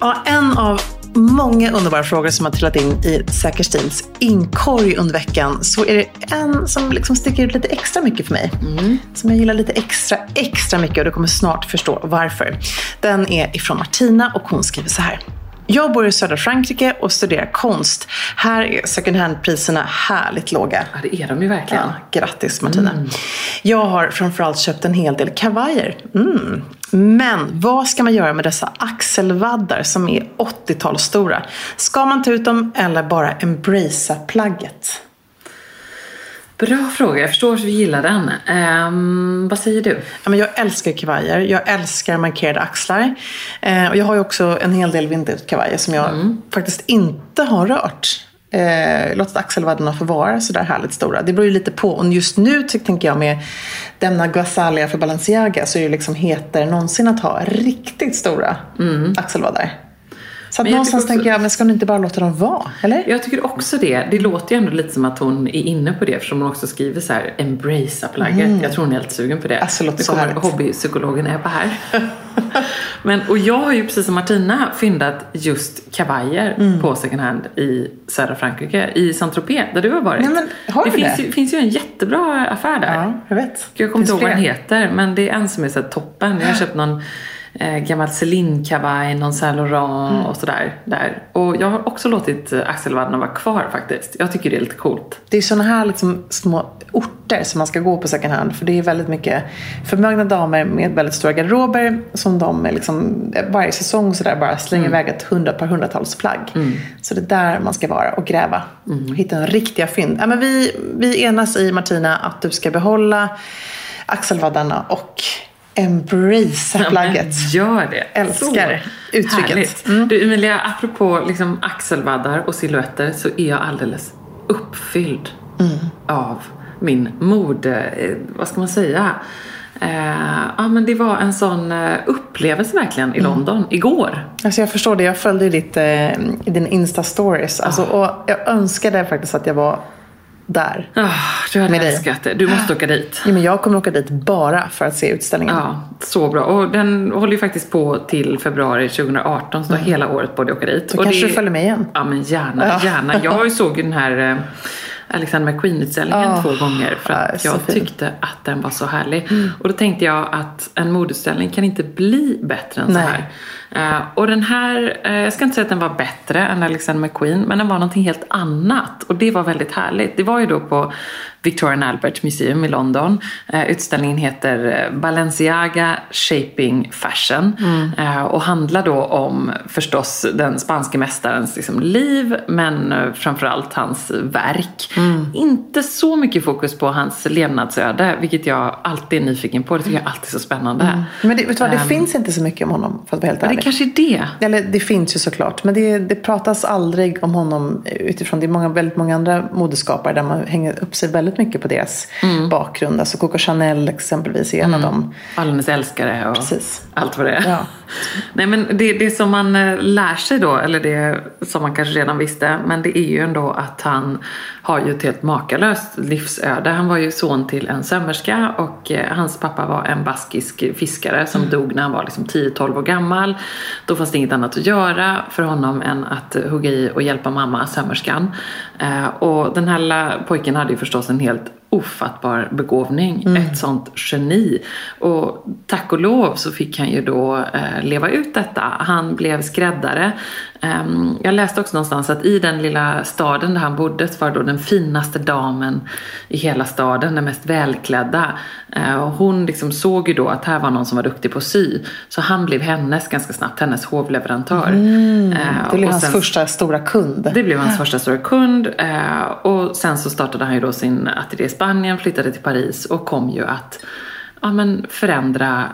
Ja, en av många underbara frågor som har trillat in i Säker Stils inkorg under veckan så är det en som liksom sticker ut lite extra mycket för mig. Som jag gillar lite extra, extra mycket och du kommer snart förstå varför. Den är ifrån Martina och hon skriver så här. Jag bor i södra Frankrike och studerar konst. Här är second hand-priserna härligt låga. Ja, det är de ju verkligen. Ja, grattis Martina. Jag har framförallt köpt en hel del kavajer. Mm. Men vad ska man göra med dessa axelvaddar som är 80-talsstora? Ska man ta ut dem eller bara embracea plagget? Bra fråga. Jag förstår att vi gillar den. Ehm, vad säger du? Ja, men jag älskar kavajer. Jag älskar markerade axlar. Eh, och jag har ju också en hel del vintage-kavajer som jag faktiskt inte har rört. Eh, låtit axelvaddarna få vara sådär härligt stora. Det beror ju lite på. Och just nu tänker jag med Demna Guasalia för Balenciaga så är det liksom hetare någonsin att ha riktigt stora axelvaddar. Så att Men någonstans också- tänker jag, men ska du inte bara låta dem vara? Eller? Jag tycker också det. Det låter ju ändå lite som att hon är inne på det eftersom hon också skriver så här embracea plagget. Jag tror hon är helt sugen på det. Alltså, låter Nu så kommer härligt. hobbypsykologen Ebba här. Men, och jag har ju precis som Martina fyndat just kavajer Mm. på second hand i södra Frankrike, i Saint-Tropez där du har varit. Nej, men har det finns det? Ju, finns ju en jättebra affär där. Ja, jag vet. Jag kommer inte ihåg vad den heter, men det är en som är så toppen. Jag har köpt någon eh, gammal Celine-kavaj, någon Saint Laurent Mm. och sådär. Där. Och jag har också låtit axelvaddarna vara kvar faktiskt. Jag tycker det är lite coolt. Det är sådana här liksom små orter som man ska gå på second hand. För det är väldigt mycket förmögna damer med väldigt stora garderober som de liksom, varje säsong så där bara slänger iväg ett hundra, par hundratals plagg. Så det är där man ska vara och gräva. Och hitta en riktiga fynd. Ja, men vi, vi enas i Martina att du ska behålla axelvaddarna och embracea plagget. Men gör det. Älskar Så uttrycket. Mm. Du Emilia, apropå liksom axelvaddar och silhuetter så är jag alldeles uppfylld Mm. av min mode, eh, vad ska man säga? Eh, ja men det var en sån eh, upplevelse verkligen i Mm. London igår. Alltså jag förstår det. Jag följde ditt, eh, din Insta-stories. Alltså, och jag önskade faktiskt att jag var där. Ah, du hade älskat det. Du måste åka dit. Ja, men jag kommer åka dit bara för att se utställningen. Ja, så bra. Och den håller ju faktiskt på till februari 2018, så då hela året borde jag åka dit. Då och kanske det- du följer med igen. Ja, men gärna, Ja. gärna. Jag såg ju den här eh, Alexander McQueen-utställningen Ah, två gånger för att så jag fin. Mm. tyckte att den var så härlig. Och då tänkte jag att en modeutställning kan inte bli bättre än så Nej. här. Eh, och den här, eh, jag ska inte säga att den var bättre än Alexander McQueen, men den var någonting helt annat. Och det var väldigt härligt. Det var ju då på Victoria and Albert Museum i London. Eh, utställningen heter Balenciaga Shaping Fashion. Eh, och handlar då om förstås den spanske mästarens liksom, liv, men framförallt hans verk. Inte så mycket fokus på hans levnadsöde, vilket jag alltid är nyfiken på. Det tycker jag alltid är så spännande. Men det, vet du vad, det Ehm, finns inte så mycket om honom för att vara helt Men ärlig. kanske är det. Eller det finns ju såklart. Men det, det pratas aldrig om honom utifrån. Det är många, väldigt många andra modeskapare där man hänger upp sig väldigt mycket på deras Mm. bakgrund. Alltså Coco Chanel exempelvis är en av dem. Alldeles älskare och Precis. allt vad det är. Ja. Nej men det, det som man eh, lär sig då, eller det som man kanske redan visste, men det är ju ändå att han har ju ett helt makalöst livsöde. Han var ju son till en sömmerska och eh, hans pappa var en baskisk fiskare som Mm. dog när han var liksom 10-12 år gammal. Då fanns det inget annat att göra för honom än att eh, hugga i och hjälpa mamma, sömmerskan. Och den här pojken hade ju förstås en helt ofattbar begåvning. Mm. Ett sånt geni. Och tack och lov så fick han ju då eh, leva ut detta. Han blev skräddare jag läste också någonstans att i den lilla staden där han bodde så var då den finaste damen i hela staden, den mest välklädda. Eh, och hon liksom såg ju då att här var någon som var duktig på att sy. Så han blev hennes ganska snabbt, hennes hovleverantör. Mm, Eh, det blev och hans sen- första stora kund. det blev hans första stora kund eh, och sen så startade han ju då sin ateljé i Spanien, flyttade till Paris och kom ju att ja, men förändra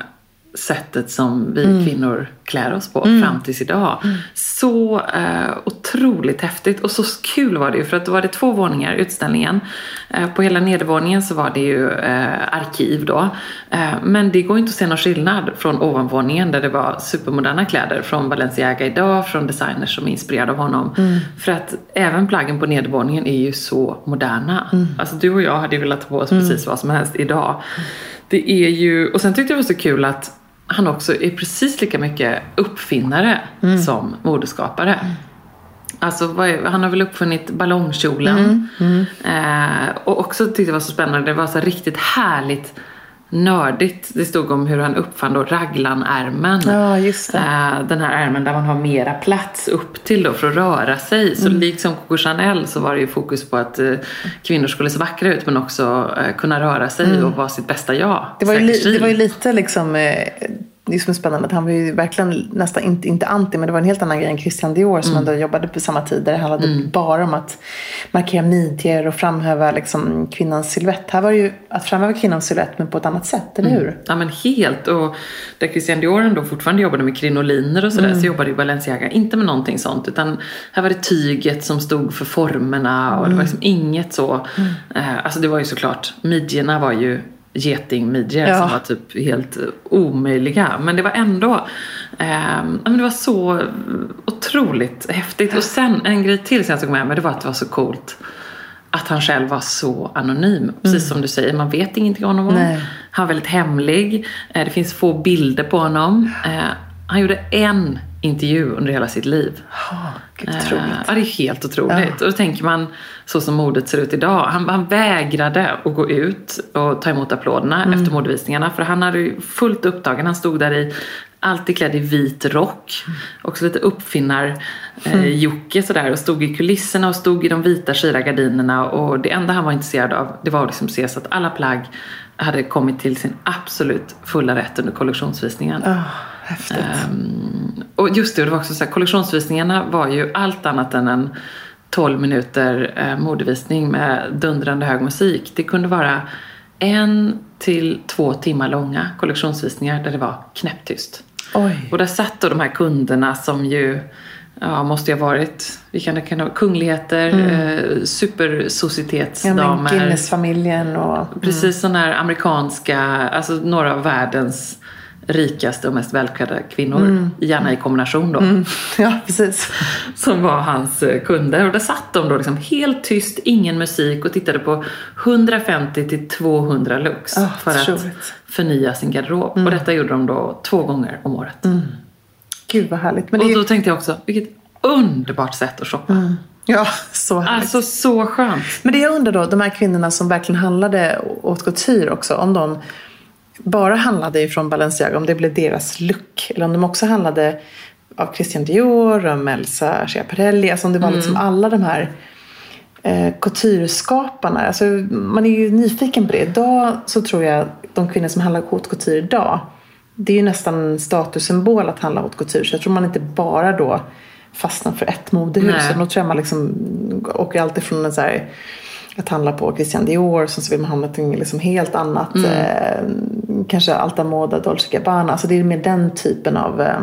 sättet som vi Mm. kvinnor klär oss på fram tills idag. Så eh, otroligt häftigt och så kul var det ju för att då var det två våningar utställningen. Eh, på hela nedervåningen så var det ju eh, arkiv då. Eh, men det går inte att se någon skillnad från ovanvåningen där det var supermoderna kläder från Balenciaga idag, från designers som är inspirerade av honom. För att även plaggen på nedervåningen är ju så moderna. Alltså du och jag hade ju velat ta på oss precis vad som helst idag. Det är ju, och sen tyckte jag det var så kul att han också är precis lika mycket uppfinnare som modeskapare. Alltså, vad är, han har väl uppfunnit ballongkjolen. Eh, och också tyckte det var så spännande, det var så riktigt härligt nördigt. Det stod om hur han uppfann då raglanärmen. Ja, just det. Eh, den här ärmen där man har mera plats upp till då för att röra sig. Så Mm. liksom Coco Chanel så var det ju fokus på att eh, kvinnor skulle se vackra ut men också eh, kunna röra sig och vara sitt bästa jag. Mm. Det var, ju det var ju lite liksom, det som är spännande att han var ju verkligen nästan inte, inte anti, men det var en helt annan grej än Christian Dior som ändå jobbade på samma tid. Där det handlade bara om att markera midjor och framhäva liksom, kvinnans silhuett. Här var det ju att framhäva kvinnans silhuett men på ett annat sätt, eller hur? Ja men helt. Och där Christian Dior ändå fortfarande jobbade med krinoliner och sådär så jobbade ju Balenciaga inte med någonting sånt. Utan här var det tyget som stod för formerna och det var liksom inget så. Eh, alltså det var ju såklart, midjorna var ju getingmidjor Ja. som var typ helt omöjliga. Men det var ändå, men det var så otroligt häftigt. Och sen en grej till som jag tog med mig, det var att det var så coolt att han själv var så anonym. Precis som du säger, man vet ingenting om honom. Nej. Han var väldigt hemlig. Eh, Det finns få bilder på honom. Eh, Han gjorde en intervju under hela sitt liv. Gud, Eh. Ja, det är helt otroligt. Och då tänker man, så som modet ser ut idag. Han, han vägrade att gå ut och ta emot applåderna Mm. efter modevisningarna. För han hade ju fullt upptagen. Han stod där i, alltid klädd i vit rock. Också lite uppfinnar eh, Jocke sådär. Och stod i kulisserna och stod i de vita skira gardinerna. Och det enda han var intresserad av, det var att liksom se så att alla plagg hade kommit till sin absolut fulla rätt under kollektionsvisningen. Ah, häftigt. Ehm, och just det, det var också så här, kollektionsvisningarna var ju allt annat än en 12 minuter eh, modevisning med dundrande hög musik. Det kunde vara en till två timmar långa kollektionsvisningar där det var knäpptyst. Oj. Och där satt då de här kunderna som ju ja, måste ju ha varit, vilka det kan kungligheter, mm. eh, Ja, supersocietetsdamer. Guinness-familjen och... Precis sådana här amerikanska, alltså några av världens rikaste och mest välklädda kvinnor. Gärna i kombination då. Ja, precis. Som var hans eh, kunder. Och där satt de då liksom helt tyst, ingen musik och tittade på 150 till 200 looks. Ah, för att förnya sin garderob. Och detta gjorde de då två gånger om året. Gud vad härligt. Men Och då ju... tänkte jag också, vilket underbart sätt att shoppa. Ja, så härligt. Alltså så skönt. Men det jag undrar då, de här kvinnorna som verkligen handlade åt couture också, om de bara handlade ifrån Balenciaga, om det blev deras look, eller om de också handlade av Christian Dior, om Elsa Schiaparelli, alltså om det var liksom alla de här eh, coutureskaparna. Alltså, man är ju nyfiken på det. Idag så tror jag de kvinnor som handlar haute couture idag, det är ju nästan en statussymbol att handla haute couture. Så jag tror man inte bara då fastnar för ett modehus. Då tror jag man liksom åker alltid från en så här, att handla på Christian Dior, sen så vill man ha något liksom helt annat. Mm. Eh, kanske Alta Moda, Dolce Gabbana. Alltså det är mer den typen av... Eh,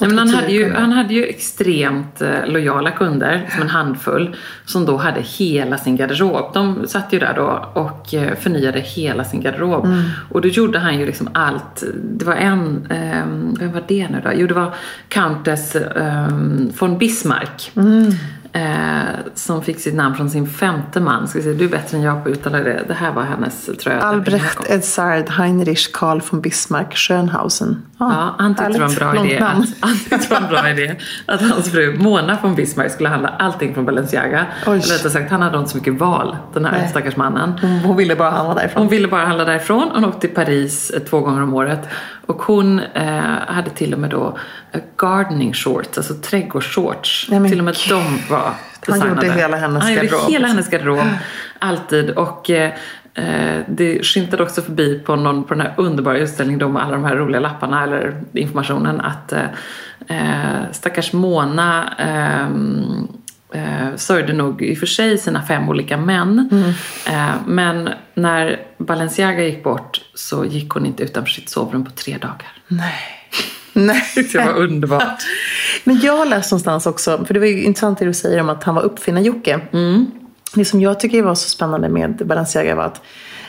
Nej, men han, hade ju, han hade ju extremt eh, lojala kunder, som en handfull, som då hade hela sin garderob. De satt ju där då och eh, förnyade hela sin garderob. Och då gjorde han ju liksom allt. Det var en, eh, vem var det nu då? Jo, det var Countess eh, von Bismarck. Eh, som fick sitt namn från sin femte man. Ska vi se, du är bättre än jag på att uttala det. Det här var hennes, tror jag. Albrecht Edzard Heinrich Karl von Bismarck Schönhausen. Ja, han tyckte det var en bra idé att, han tyckte en bra idé att hans fru Mona von Bismarck skulle handla allting från Balenciaga. Oj. Eller rättare sagt, han hade inte så mycket val, den här Nej. stackars mannen. Hon, hon ville bara handla därifrån. Hon ville bara handla därifrån. Hon åkte till Paris eh, två gånger om året. Och hon eh, hade till och med då gardening shorts, alltså trädgårdsshorts. Nej, till och med de var Han gjorde designade. hela hennes Han gjorde garderob. hela hennes garderob. Alltid. Och eh, eh, det skymtade också förbi på, någon, på den här underbara utställningen då med alla de här roliga lapparna eller informationen att eh, eh, stackars Mona ehm, eh, sörjde nog i och för sig sina fem olika män. Eh, men när Balenciaga gick bort så gick hon inte utanför sitt sovrum på tre dagar. Nej. Nej. Det var underbart. Men jag har läst någonstans också, för det var ju intressant det du säger om att han var uppfinnar-Jocke. Det som jag tycker var så spännande med Balenciaga var att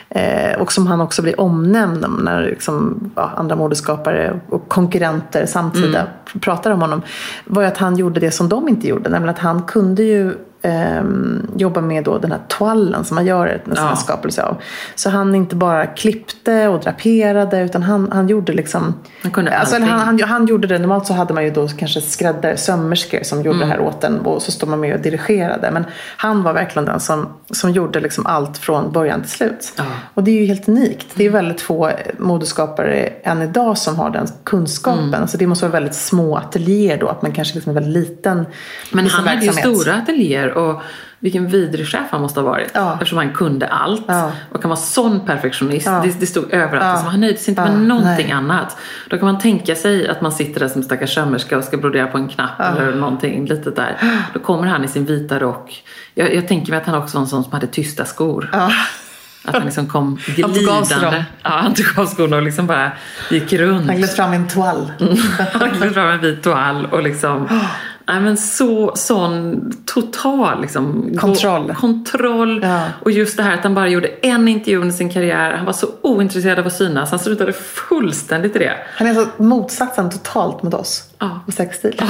Eh, och som han också blir omnämnd om när liksom, ja, andra modeskapare och konkurrenter samtida pratar om honom. Var ju att han gjorde det som de inte gjorde. Nämligen att han kunde ju ehm, jobba med då den här toallen som man gör en Ja. skapelse av. Så han inte bara klippte och draperade utan han, han gjorde liksom Han kunde alltså, han, han, han gjorde det, normalt så hade man ju då kanske skräddare, sömmerskor som gjorde det här Mm. åt en och så står man med och dirigerade. Men han var verkligen den som, som gjorde liksom allt från början till slut. Ja. Och det är ju helt unikt. Det är väldigt få modeskapare än idag som har den kunskapen. Mm. Alltså det måste vara väldigt små ateljéer då, att man kanske liksom är väldigt liten Men han hade ju stora ateljéer och vilken vidrig chef han måste ha varit. Ja. Eftersom han kunde allt. Ja. Och han var sån perfektionist. Ja. Det, det stod överallt. Alltså, han nöjde sig inte med någonting nej. annat. Då kan man tänka sig att man sitter där som stackars sömmerska och ska brodera på en knapp eller någonting litet där. Då kommer han i sin vita rock. Jag, jag tänker mig att han också var en sån som hade tysta skor. Att han liksom kom Han tog av sig glidande. dem. Ja, han tog av skorna och liksom bara gick runt. Han gled fram en toal. Han gled fram en vit toal och liksom Nej, men så, sån total liksom, Kontroll. gå- kontroll. Ja. Och just det här att han bara gjorde en intervju under sin karriär. Han var så ointresserad av att synas. Han strunade fullständigt i det. Han är alltså motsatsen totalt mot oss. Ja. Med sexstil.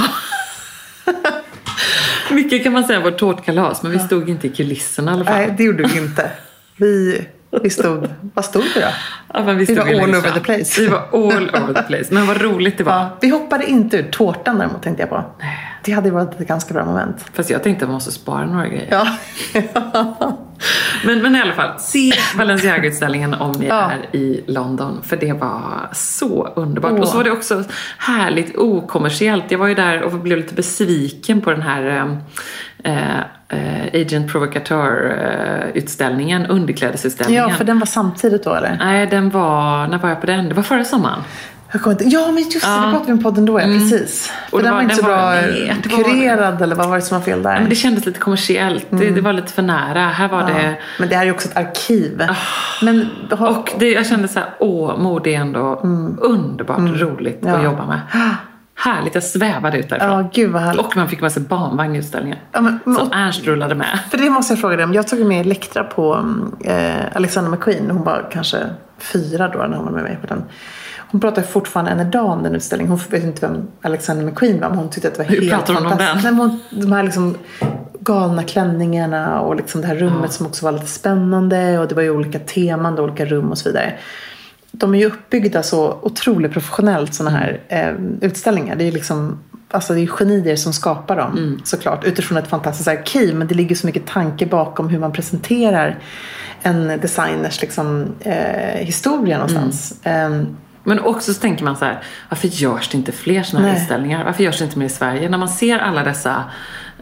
Mycket kan man säga var tårtkalas, men vi stod inte i kulisserna i alla fall. Nej, det gjorde vi inte. Vi, vi stod... Vad stod vi då? Ja, men vi, Vi var all over the place. Vi var all over the place. Men vad roligt det var. Ja, vi hoppade inte ur tårtan däremot tänkte jag på. Det hade varit ett ganska bra moment. Fast jag tänkte att man måste spara några grejer. Ja. Men, men i alla fall, se Balenciaga-utställningen om ni Ja. är i London. För det var så underbart. Åh. Och så var det också härligt okommersiellt. Jag var ju där och blev lite besviken på den här eh, eh, Agent Provocateur-utställningen, underklädesutställningen. ja, för den var samtidigt då eller? Nej, den var, när var jag på den? Det var förra sommaren. Jag kommer inte, ja, men just det, det pratade vi om podden då, ja, precis. Och det den var- var inte så bra nej, det var- kurerad, eller vad var det som var fel där? Ja, men det kändes lite kommersiellt. Det, det var lite för nära. Här var det... Mm. ja. men det här är ju också ett arkiv. Men, har, Och det, jag kände så här, åh, mode är ändå underbart roligt Mm. Ja. att jobba med. Härligt, jag svävade ut därifrån. Ja, gud vad härligt. Och man fick med sig barnvagn i utställningen. Ja, men- men- Som Ernst rullade med. För det måste jag fråga dig om. Jag tog med Elektra på mm, eh, Alexander McQueen. Hon var kanske fyra då när hon var med mig på den. Hon pratar fortfarande än idag om den utställningen. Hon vet inte vem Alexander McQueen var men hon tyckte att det var Hur helt pratar hon om den? Nej, hon, de här liksom galna klänningarna och liksom det här rummet som också var lite spännande. Och det var ju olika teman, olika rum och så vidare. De är ju uppbyggda så otroligt professionellt sådana här eh, utställningar. Det är ju liksom Alltså det är genier som skapar dem Mm. såklart utifrån ett fantastiskt arkiv. Men det ligger så mycket tanke bakom hur man presenterar en designers liksom, eh, historia någonstans. Mm. Eh, Men också så tänker man så här, varför görs det inte fler sådana här Nej. utställningar? Varför görs det inte mer i Sverige? När man ser alla dessa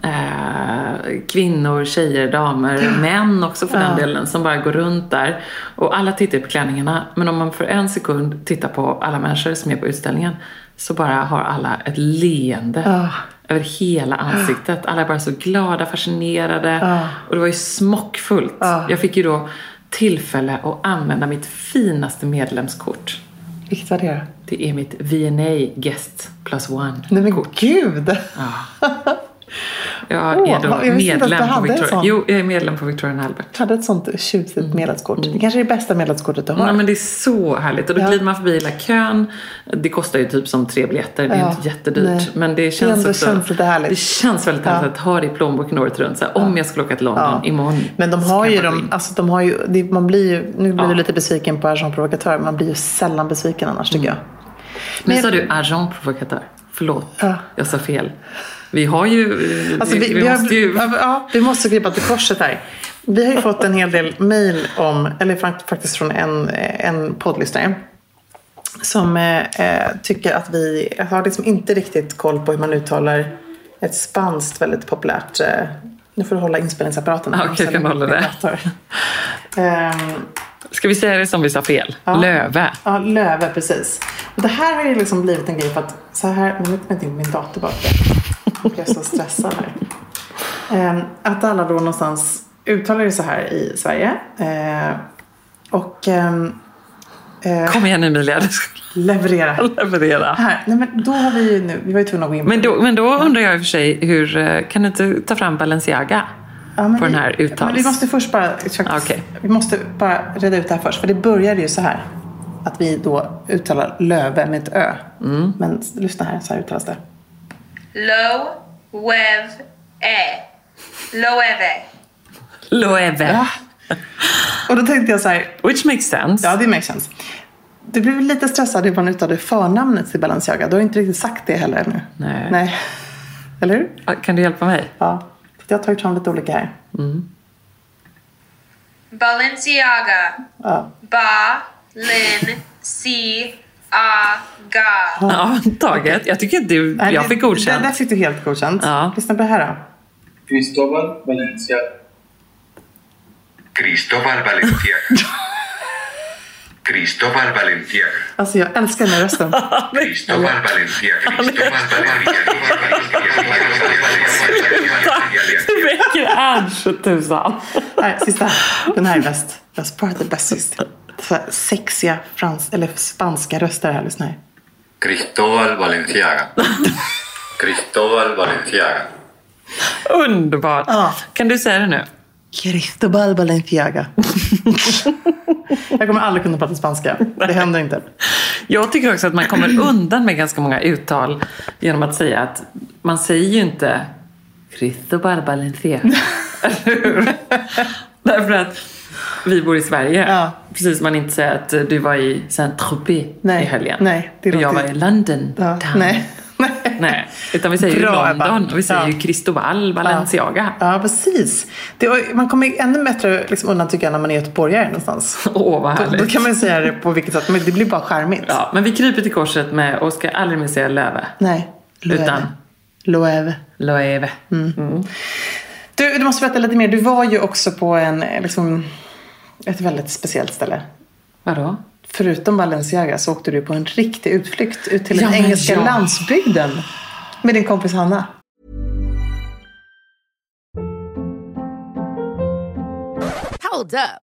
eh, kvinnor, tjejer, damer, män också för den delen, som bara går runt där. Och alla tittar på klänningarna. Men om man för en sekund tittar på alla människor som är på utställningen så bara har alla ett leende. Ja. Över hela ansiktet. Alla är bara så glada, fascinerade. Ja. Och det var ju smockfullt. Ja. Jag fick ju då tillfälle att använda mitt finaste medlemskort. vilket var det? Det är mitt VNA Guest Plus Nej men One-kort. gud! Jag Åh, är då jag medlem på Victoria. Jo, jag är medlem på Victoria Albert. Jag hade ett sånt tjusigt medlemskort. Det kanske är det bästa medlemskortet du har. Mm. Ja, men det är så härligt. Och då Ja. glider man förbi hela kön. Det kostar ju typ som tre biljetter. Det är Ja, inte jättedyrt. nej. Men det känns ändå också, känns lite härligt. Det känns väldigt härligt att ha det i plånboken året runt. Så här, Om jag skulle åka till London Ja. imorgon. Men de har ju, de, alltså de har ju, det, man blir ju, nu blir Ja. du lite besviken på Agent Provokatör, man blir ju sällan besviken annars tycker jag. Nu Men- sa du agent provokatör. Förlåt, Ja. jag sa fel. Vi har ju... Alltså, vi, vi, har- måste ju... ja, ja, vi måste krypa till korset här. Vi har ju fått en hel del mejl om, eller fakt- faktiskt från en, en poddlyssnare. Som eh, eh, tycker att vi har liksom inte riktigt koll på hur man uttalar ett spanskt väldigt populärt... Eh, nu får du hålla inspelningsapparaten. Ja, okej, jag kan hålla det. Ehm, Ska vi säga det som vi sa fel? Löve. Ja, Löve, precis. Och det här har ju liksom blivit en grej för att så här, nu kommer inte in min dator bara. Jag blir så stressad här. Ehm, att alla då någonstans uttalar det så här i Sverige. Ehm, och ehm, Kom igen Emilia, leverera. leverera. Här, nej men då har vi ju nu, vi var ju tvungna att gå in Men då, men då undrar jag i och för sig, hur, eh, kan du inte ta fram Balenciaga Ja, på den vi- här uttals... Men vi måste först bara, faktiskt, Okej. vi måste bara reda ut det här först. För det började ju så här. Att vi då uttalar Löve med ett Ö. Mm. Men lyssna här, så här uttalas det. Lo, wev, e. Loeve. Loewe. Ja. Och då tänkte jag så här, Which makes sense. ja det makes sense. Du blev lite stressad hur man uttalade förnamnet till Balenciaga. Du har inte riktigt sagt det heller ännu. Nej. Nej. Eller hur? Kan du hjälpa mig? Ja. Jag har tagit fram lite olika här. Balenciaga. Ja. Ba, lin, si, a, ga. Ja, taget. Jag tycker att du, Nej, jag det- fick Det, godkänt. där fick du helt godkänt. Ja. Lyssna på det här då. Cristóbal Valencia. Cristóbal Valenciaga. Cristóbal Valenciaga. Alltså jag älskar den här rösten. Cristóbal Valenciaga. Cristóbal Valenciaga. Du väcker Ernst, tusan. Nej, sista. Den här är bäst. Jag sparar det bäst sist. Så här sexiga frans, eller spanska röster här. Lyssna här. Cristóbal Valenciaga. Cristóbal Valenciaga. Underbart. Ja. Kan du säga det nu? Cristobal Balenciaga. jag kommer aldrig kunna prata spanska. Det händer inte. Jag tycker också att man kommer undan med ganska många uttal genom att säga att man säger ju inte Cristobal Balenciaga. Eller hur? Därför att vi bor i Sverige. Ja. Precis som man inte säger att du var i Saint-Tropez i helgen. nej, det och jag var i London. Ja, nej. Nej, utan vi säger ju Bra, London och vi säger Ja. ju Cristobal Balenciaga. Ja, precis. Det, man kommer ännu bättre liksom undan tycker jag när man är göteborgare någonstans. Åh, vad Då, härligt. då kan man säga det på vilket sätt, men det blir bara charmigt. Ja, men vi kryper till korset med och ska aldrig mer säga Löve. Nej. Loewe. Utan? Loewe. Loewe. Du, du måste berätta lite mer. Du var ju också på en, liksom, ett väldigt speciellt ställe. Vadå? Förutom Balenciaga så åkte du på en riktig utflykt ut till Ja, den engelska ja. landsbygden. Med din kompis Hanna. Hold up.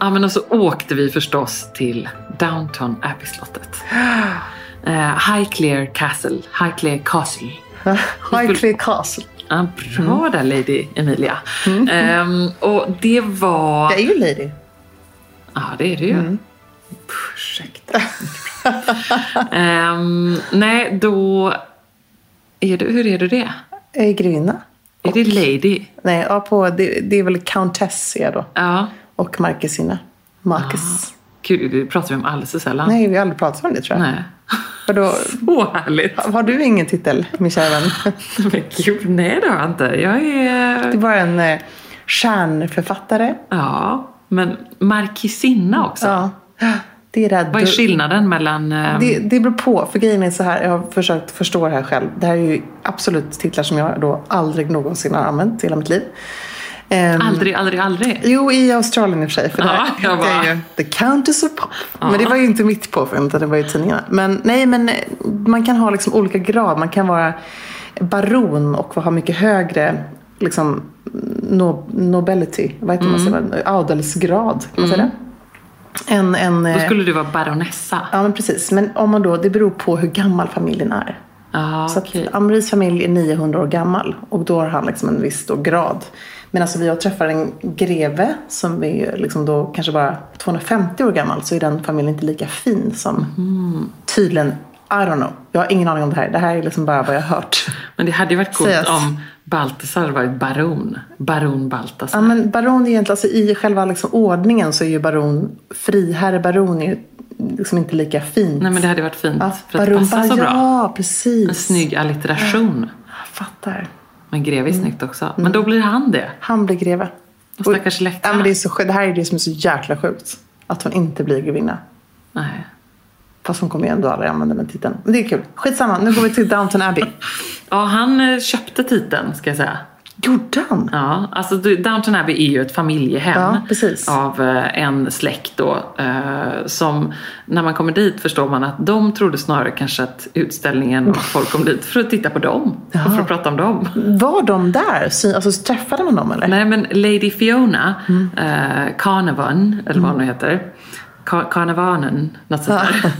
Ja, men och så åkte vi förstås till Downton Abbey-slottet. Uh, Highclere Castle. Highclere Castle. Highclere Castle. Ja, bra där, Lady Emilia. Ehm, och det var... Jag är ju lady. Ja, det är det ju. Puh, Ursäkta. Ehm, nej, då... Är du, hur är du det? Jag är grevinna. Är det Lady? Nej, ja, på, det, det är väl Countess är jag då. Ja. Och Marquesina. Marcus. Gud, det pratar vi om alldeles för sällan. Nej, vi har aldrig pratat om det tror jag. Nej. Vadå, Så härligt. har du ingen titel, min kära vän? Men gud, nej det har jag inte. Jag är... Du är bara en eh, stjärnförfattare. Ja. Men Markisinna också. Ja. Det är det här Vad är du- skillnaden mellan... eh, Det, det beror på, för grejen är så här, jag har försökt förstå det här själv. Det här är ju absolut titlar som jag då aldrig någonsin har använt i hela mitt liv. Ehm, Aldrig, aldrig, aldrig. Jo, i Australien i och för sig. För Ja, där jag hette jag bara- ju The Countess of Pop. Men det var ju inte mitt påfund, utan det var ju tidningarna. Men nej, men eh, man kan ha liksom olika grad. Man kan vara baron och ha mycket högre liksom, no, nobility. Vad heter Mm. man? Adelsgrad, kan man säga det? En, en, Då eh, skulle du vara baronessa. Ja, men precis. Men om man då, det beror på hur gammal familjen är. Ja, Så okej. att Amris familj är 900 år gammal och då har han liksom en viss grad. Men alltså vi har träffat en greve som är liksom då kanske bara 250 år gammal så är den familjen inte lika fin som Mm. tydligen, I don't know. Jag har ingen aning om det här. Det här är liksom bara vad jag har hört. Men det hade ju varit coolt om Baltasar hade varit baron. Baron Baltasar. Ja, men baron är egentligen, alltså i själva liksom ordningen så är ju baron, friherre baron är ju liksom inte lika fint. Nej men det hade varit fint. ja, för att det passar så bra. Ja, precis. En snygg allitteration. Jag fattar. Men greve Mm. är snyggt också. Men då blir han det. Han blir greve. Och stackars Läckra. Ja, men det, är så, det här är det som är så jäkla sjukt. Att hon inte blir grevinna. Nej. Fast hon kommer ju ändå aldrig använda den titeln. Men det är kul. Skitsamma, nu går vi till Downton Abbey. Ja, han eh, köpte titeln ska jag säga. Gjorde han? Ja, alltså Downton Abbey är ju ett familjehem Ja, av eh, en släkt då. eh, Som när man kommer dit förstår man att de trodde snarare kanske att utställningen och folk kom dit för att titta på dem. Och för att prata om dem. Var de där? Alltså, träffade man dem eller? Nej men Lady Fiona Mm. eh, Carnavan, eller vad hon nu heter. Ka- Carnavanen, något sånt där.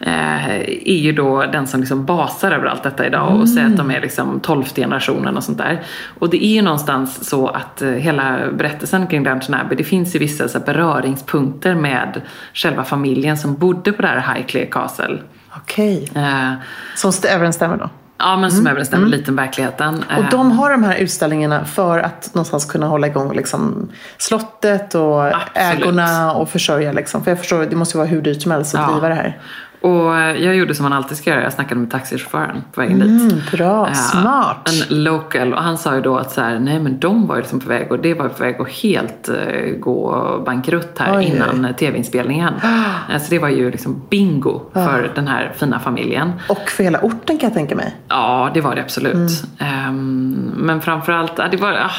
eh, är ju då den som liksom basar över allt detta idag och säger att de är liksom tolfte generationen och sånt där. Och det är ju någonstans så att eh, hela berättelsen kring Downton Abbey, det finns ju vissa så beröringspunkter med själva familjen som bodde på det här Highclere Castle. Okej. Eh, Som st- överensstämmer då? Ja men som överensstämmer lite med verkligheten. Mm. Och de har de här utställningarna för att någonstans kunna hålla igång liksom, slottet och Absolut. ägorna och försörja. Liksom. För jag förstår, det måste ju vara hur dyrt som helst att Ja. driva det här. Och eh, jag gjorde som man alltid ska göra, jag snackade med taxichauffören på vägen Mm, dit. bra, Ja, smart. En local. Och han sa ju då att så här, nej men de var ju liksom på väg och det var på väg att helt eh, gå bankrutt här Oj, innan eh, tv-inspelningen. Eh, så det var ju liksom bingo för den här fina familjen. Och för hela orten kan jag tänka mig. Ja, det var det absolut. Mm. Ehm, men framförallt, det var, ah,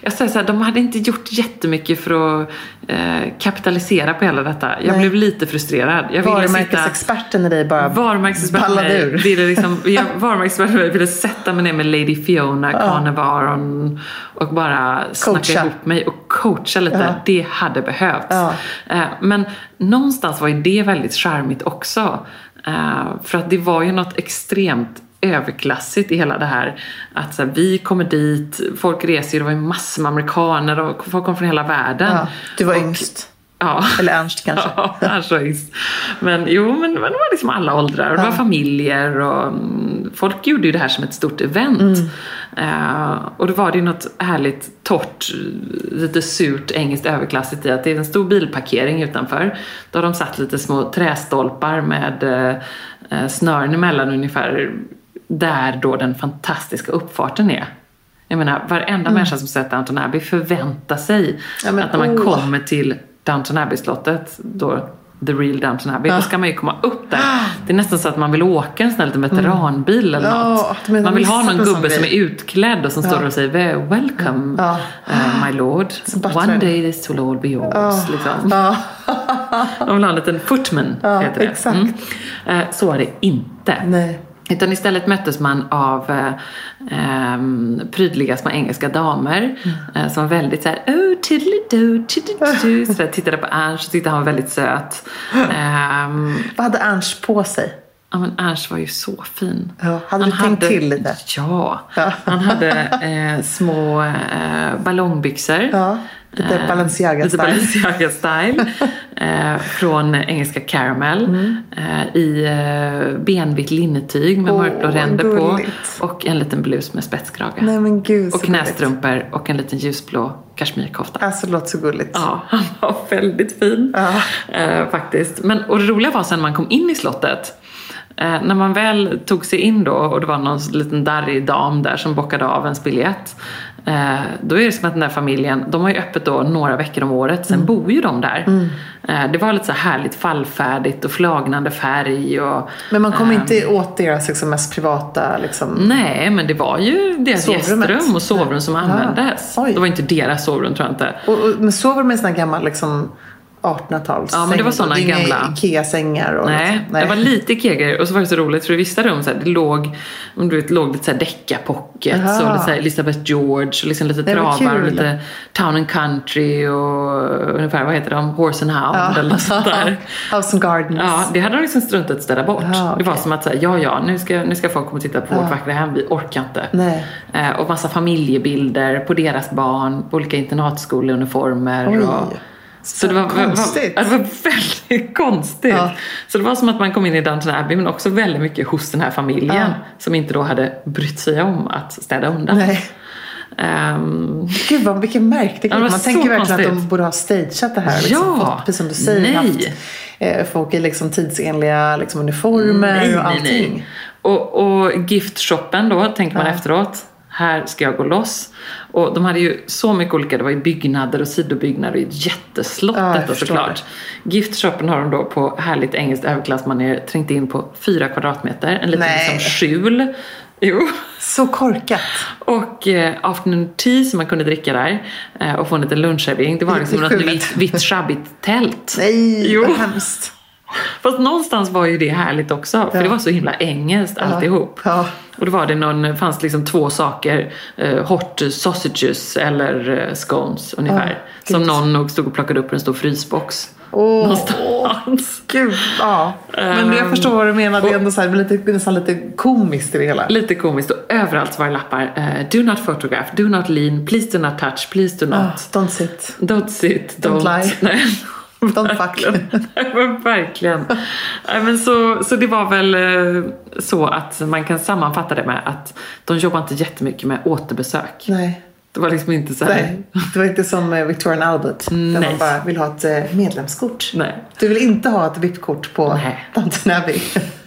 jag säger så här, de hade inte gjort jättemycket för att eh, kapitalisera på hela detta. Jag Nej. blev lite frustrerad. Jag ville sitta... Varumärkesexperten i dig bara ballade ur. ville liksom, jag, varumärkesexperten ville sätta mig ner med Lady Fiona Carnavaron och bara snacka Coacha. ihop mig och coacha lite. Ja. Det hade behövts. Ja. Eh, Men någonstans var ju det väldigt charmigt också. Eh, För att det var ju något extremt överklassigt i hela det här att så här, vi kommer dit, folk reser ju, det var ju massor med amerikaner och folk kom från hela världen. Ja, du var Och- yngst. Ja. Eller Ernst kanske. Ja, visst. Men jo, men det var liksom alla åldrar. Och det var familjer och mm, folk gjorde ju det här som ett stort event. Mm. Eh, och då var det ju något härligt torrt, lite surt engelskt överklassigt i att det är en stor bilparkering utanför. Då har de satt lite små trästolpar med eh, snören emellan ungefär där då den fantastiska uppfarten är. Jag menar, varenda människa som sett Downton Abbey förväntar sig Mm. Ja, men att när man åh. kommer till Downton Abbey-slottet, då the real Downton Abbey, då ska man ju komma upp där. Det är nästan så att man vill åka en sån här liten veteranbil eller Ja, något. har Man vill ha någon gubbe som är utklädd och som står och säger "Well, “Welcome, Ja. uh, my lord. One day this will all be yours”. Liksom. Ja. De vill ha en liten footman, Ja, heter det. exakt. Eh, Så var det inte. Nej. Utan istället möttes man av eh, prydliga små engelska damer eh, som väldigt såhär oh tiddly-do, tiddly-do. Så tittade på Ernst och tyckte han var väldigt söt. Ehm, Vad hade Ernst på sig? ja men Ernst var ju så fin. Ja, hade du tänkt till lite? Ja. Ja. Han hade eh, små eh, ballongbyxor. Ja, lite Eh, Balenciaga. Balenciaga-style. eh, från engelska Caramel. Mm. Eh, I eh, benvitt linnetyg med Åh, mörkblå ränder på. gulligt. Och en liten blus med spetskrage. Nej men gud och gulligt. knästrumpor och en liten ljusblå kashmirkofta. Alltså det låter så gulligt. Ja, han var väldigt fin. Ja. Eh, faktiskt. Men, och det roliga var sen man kom in i slottet. Eh, när man väl tog sig in då och det var någon liten darrig dam där som bockade av ens biljett. Eh, då är det som att den där familjen, de har ju öppet då några veckor om året, sen Mm. bor ju de där. Eh, det var lite så här härligt fallfärdigt och flagnande färg och... Men man kom ehm, inte åt deras liksom, mest privata liksom... Nej, men det var ju deras Sovrummet. gästrum och sovrum som Ja. användes. Oj. Det var inte deras sovrum tror jag inte. Och, och, men sover med en sån här gammal liksom 1800-tals Ja, men det var inga gamla- Ikea-sängar och Nej, liksom. det var lite Ikea-grejer. Och så var det så roligt för i vissa rum så här, det låg, om du vet, låg lite så här deckarpockets och lite så här Elizabeth George och liksom lite Det travar och lite Town and Country och ungefär, vad heter de? Horse and Hound eller något sånt där. House and Gardens. Ja, det hade de liksom struntat att ställa bort. Ja, Det var som att säga, ja ja, nu ska, nu ska folk komma och titta på vårt vackra hem, vi orkar inte. Nej. Eh, och massa familjebilder på deras barn, på olika internatskoleuniformer. Oj. Och, så det var, var, Konstigt. ja, det var väldigt konstigt. Ja. Så det var som att man kom in i Downton Abbey men också väldigt mycket hos den här familjen Ja. som inte då hade brytt sig om att städa undan. Nej. Ehm, Gud vad, vilken märklig grej. var Man tänker verkligen att konstigt. de borde ha stageat det här. Liksom, Ja. fått, precis som du säger, Nej. haft eh, folk i liksom tidsenliga liksom, uniformer och allting. Och, och giftshoppen då, tänker man Ja. efteråt. Här ska jag gå loss. Och de hade ju så mycket olika, det var ju byggnader och sidobyggnader och ett jätteslott Ja, såklart. Giftshoppen har de då på härligt engelskt överklassmanér trängt in på fyra kvadratmeter. En liten Nej. liksom skjul. Jo. Så korkat. Och eh, afternoon tea som man kunde dricka där eh, och få en liten lunchservering. Det var liksom något vitt, vitt sjabbigt tält. Nej, Jo. vad hemskt. Fast någonstans var ju det härligt också, för Ja. det var så himla engelskt alltihop. Ja. Och då var det någon, fanns liksom två saker, eh, hot sausages eller eh, scones ungefär. Ja, som någon nog stod och plockade upp ur en stor frysbox. Åh, Någonstans. gud. Ja. Men jag förstår vad du menar. Det är ändå så här, lite, nästan lite komiskt i det hela. Lite komiskt och överallt var det lappar. Eh, do not photograph, do not lean, please do not touch, please do not. Ah, don't sit. Don't sit, don't... Don't lie. Don't fuck. Verkligen. Verkligen. Men så, så det var väl eh, så att man kan sammanfatta det med att de jobbar inte jättemycket med återbesök. Nej. Det var liksom inte så här... Nej, det var inte som Victorian Albert. Där Nej. man bara vill ha ett eh, medlemskort. Nej. Du vill inte ha ett VIP-kort på. Downton Abbey.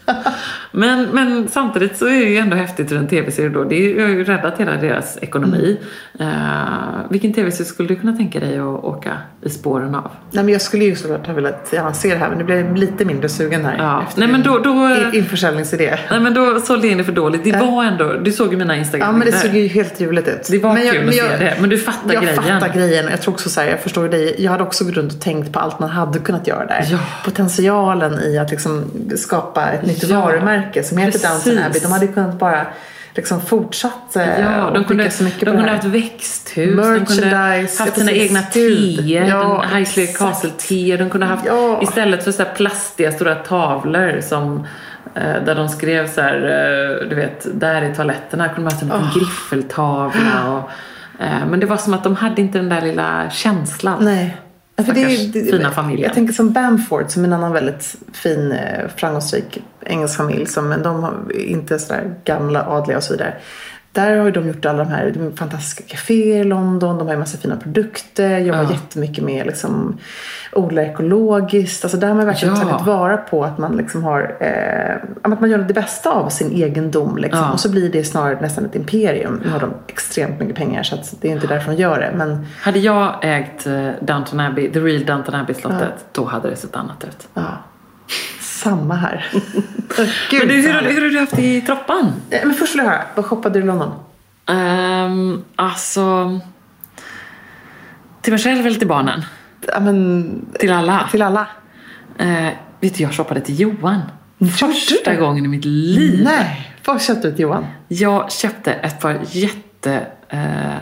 Men, men samtidigt så är det ju ändå häftigt hur en tv-serie då, det är- har ju räddat hela deras ekonomi. Mm. Eh, vilken tv-serie skulle du kunna tänka dig att åka i spåren av? Nej, men jag skulle ju såklart ha velat gärna se det här men nu blir jag lite mindre sugen här. Ja. Nej, men då- då- in- Införsäljningsidé. Nej men då sålde jag in det för dåligt. Det var ändå, du såg ju mina instagram Ja men det såg ju helt ljuvligt ut. Det var men kul att se det, men du fattar jag grejen. fattar grejen. Jag tror också så här, jag förstår dig. Jag hade också gått runt och tänkt på allt man hade kunnat göra där. Ja. Potentialen i att liksom skapa ett nytt Ja, varumärke som heter. Downton Abbey. De hade kunnat bara liksom fortsatt eh, Ja, de kunde, så mycket de kunde här. haft växthus, de kunde haft sina egna teer, Ja, Highsley exakt. Castle te, de kunde haft Ja. istället för så här plastiga stora tavlor som eh, där de skrev så här, eh, du vet, där är toaletterna, kunde man haft en liten griffeltavla och, men det var som att de hade inte den där lilla känslan. Nej. För Stackars fina familjen. Jag tänker som Bamford som är en annan väldigt fin, eh, framgångsrik engelsk familj. Som, men de har inte sådär gamla adliga och så vidare. Där har de gjort alla de här de fantastiska kaféer i London. De har ju massa fina produkter. Jobbar Ja. jättemycket med liksom, odla ekologiskt. Alltså där har man verkligen Ja. tagit vara på att man liksom har eh, att man gör det bästa av sin egendom. Liksom. Ja. Och så blir det snarare nästan ett imperium. Nu har de extremt mycket pengar så det är inte därför de gör det. Men Hade jag ägt eh, Downton Abbey, The Real Downton Abbey-slottet, då hade det sett annat ut. Samma här. Gud, Men du, hur, hur har du haft det i trappan? Eh, Men först vill jag höra, vad shoppade du i London? Um, alltså... Till mig själv eller till barnen? Ja, men, Till alla? till alla? Eh, vet du, jag shoppade till Johan. Första gången i mitt liv. Nej, vad köpte du till Johan? Jag köpte ett par jätte eh,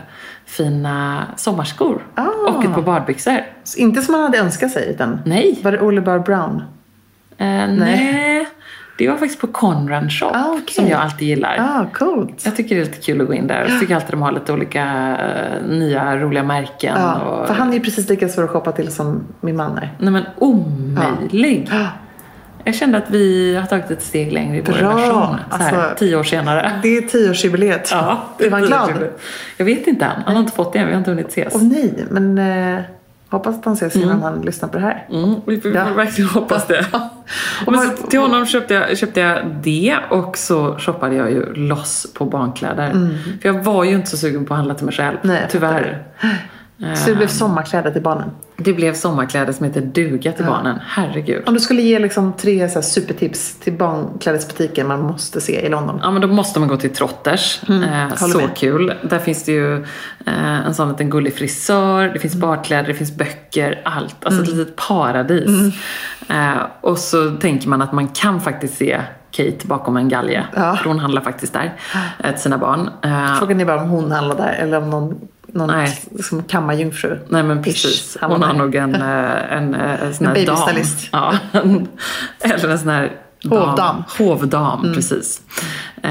fina sommarskor. Ah. Och ett par badbyxor. Så inte som man hade önskat sig utan Nej. var det Oliver Brown? Eh, nej. Det var faktiskt på Conran Shop. Ah, okej. Som jag alltid gillar. Ah, coolt. Jag tycker det är lite kul att gå in där. Jag tycker alltid de har lite olika eh, nya roliga märken. Ja, och, för han är ju precis lika svår att shoppa till som min man är. Nej men omöjlig. Ja. Jag kände att vi har tagit ett steg längre i vår Bra. relation. Så här, Alltså, tio år senare. Det är tioårsjubileet. Ja, är man glad? Jag vet inte än. Han har inte fått det än. Vi har inte hunnit ses. Åh nej, men... Eh, Hoppas att han ses innan han lyssnar på det här. Mm, vi får Ja. verkligen hoppas det. Men så till honom köpte jag, köpte jag det och så shoppade jag ju loss på barnkläder. För jag var ju inte så sugen på att handla till mig själv. Nej, tyvärr. Så det blev sommarkläder till barnen. Det blev sommarkläder som heter duga till barnen. Herregud. Om du skulle ge liksom tre så supertips till barnklädesbutiker man måste se i London. Ja men då måste man gå till Trotters. eh, håller så med. kul. Där finns det ju eh, en sån liten gullig frisör, det Mm. finns badkläder, det finns böcker, allt. Alltså ett litet paradis. Mm. Eh, och så tänker man att man kan faktiskt se Kate bakom en galge. Ja. För hon handlar faktiskt där eh, till sina barn. Eh, Frågan är bara om hon handlar där eller om någon, någon Nej. liksom kammarjungfru. Nej men precis. handlar Hon har nog en, eh, en, eh, en sån En här dam. Ja. Eller en sån här dam. Hovdam. Hovdam, precis. Eh,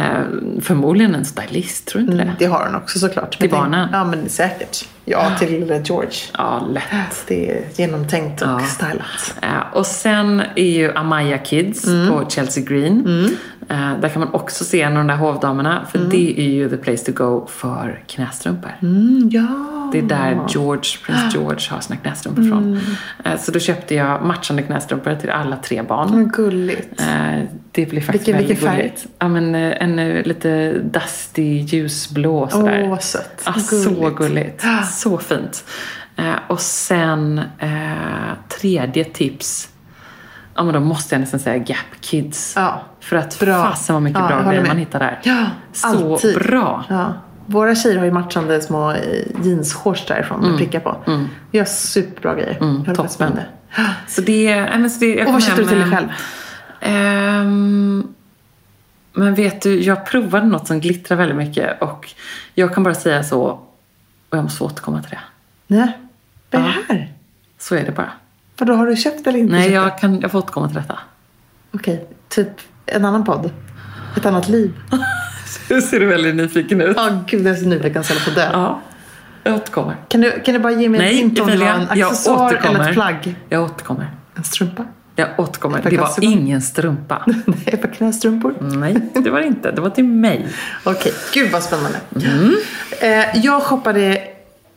förmodligen en stylist, tror du inte det? Det har hon också såklart. Till Men barnen? Ja men säkert. Ja, till George. Ja, lätt. Det är genomtänkt och Ja. stylat. Eh, och sen är ju Amaya Kids Mm. på Chelsea Green. Eh, där kan man också se en av de där hovdamerna. För det är ju the place to go för knästrumpor. Mm, ja. Det är där George, prins George har sina knästrumpor från. Mm. Eh, så då köpte jag matchande knästrumpor till alla tre barn. Men gulligt. Eh, Det blir faktiskt Vilken- väldigt vilken färg? gulligt. Ja, men, eh, en eh, lite dusty ljusblå sådär. Åh, vad sött. Ja, så gulligt. Så fint. Eh, och sen tredje tips. Ja men då måste jag nästan säga Gap Kids. Ja. För att Bra. fasen vad mycket Ja, jag bra grejer man hittar där. Ja, så alltid. bra. Ja. Våra tjejer har ju matchande små eh, jeansshorts därifrån med prickar på. Vi har superbra grejer. Jag med om toppen. det. Så det, men så det jag Och vad köpte du till dig själv? Ehm, men vet du, jag provade något som glittrar väldigt mycket och jag kan bara säga så och jag måste återkomma till det. Nej. Vad är det här? Så är det bara. Vadå, har du köpt eller inte Nej, jag, kan, jag får återkomma till detta. Okej, typ en annan podd. Ett annat liv. Du ser väldigt nyfiken ut. Ja, gud jag är så nyfiken så jag på att dö. Ja, jag återkommer. Kan, du, kan du bara ge mig en Nej, hint om det var en accessoar eller ett plagg? Jag återkommer. En strumpa? Jag återkommer. Det var ingen strumpa. Nej, par knästrumpor? Nej, det var det inte. Det var till mig. Okej, gud vad spännande. Mm. Eh, jag shoppade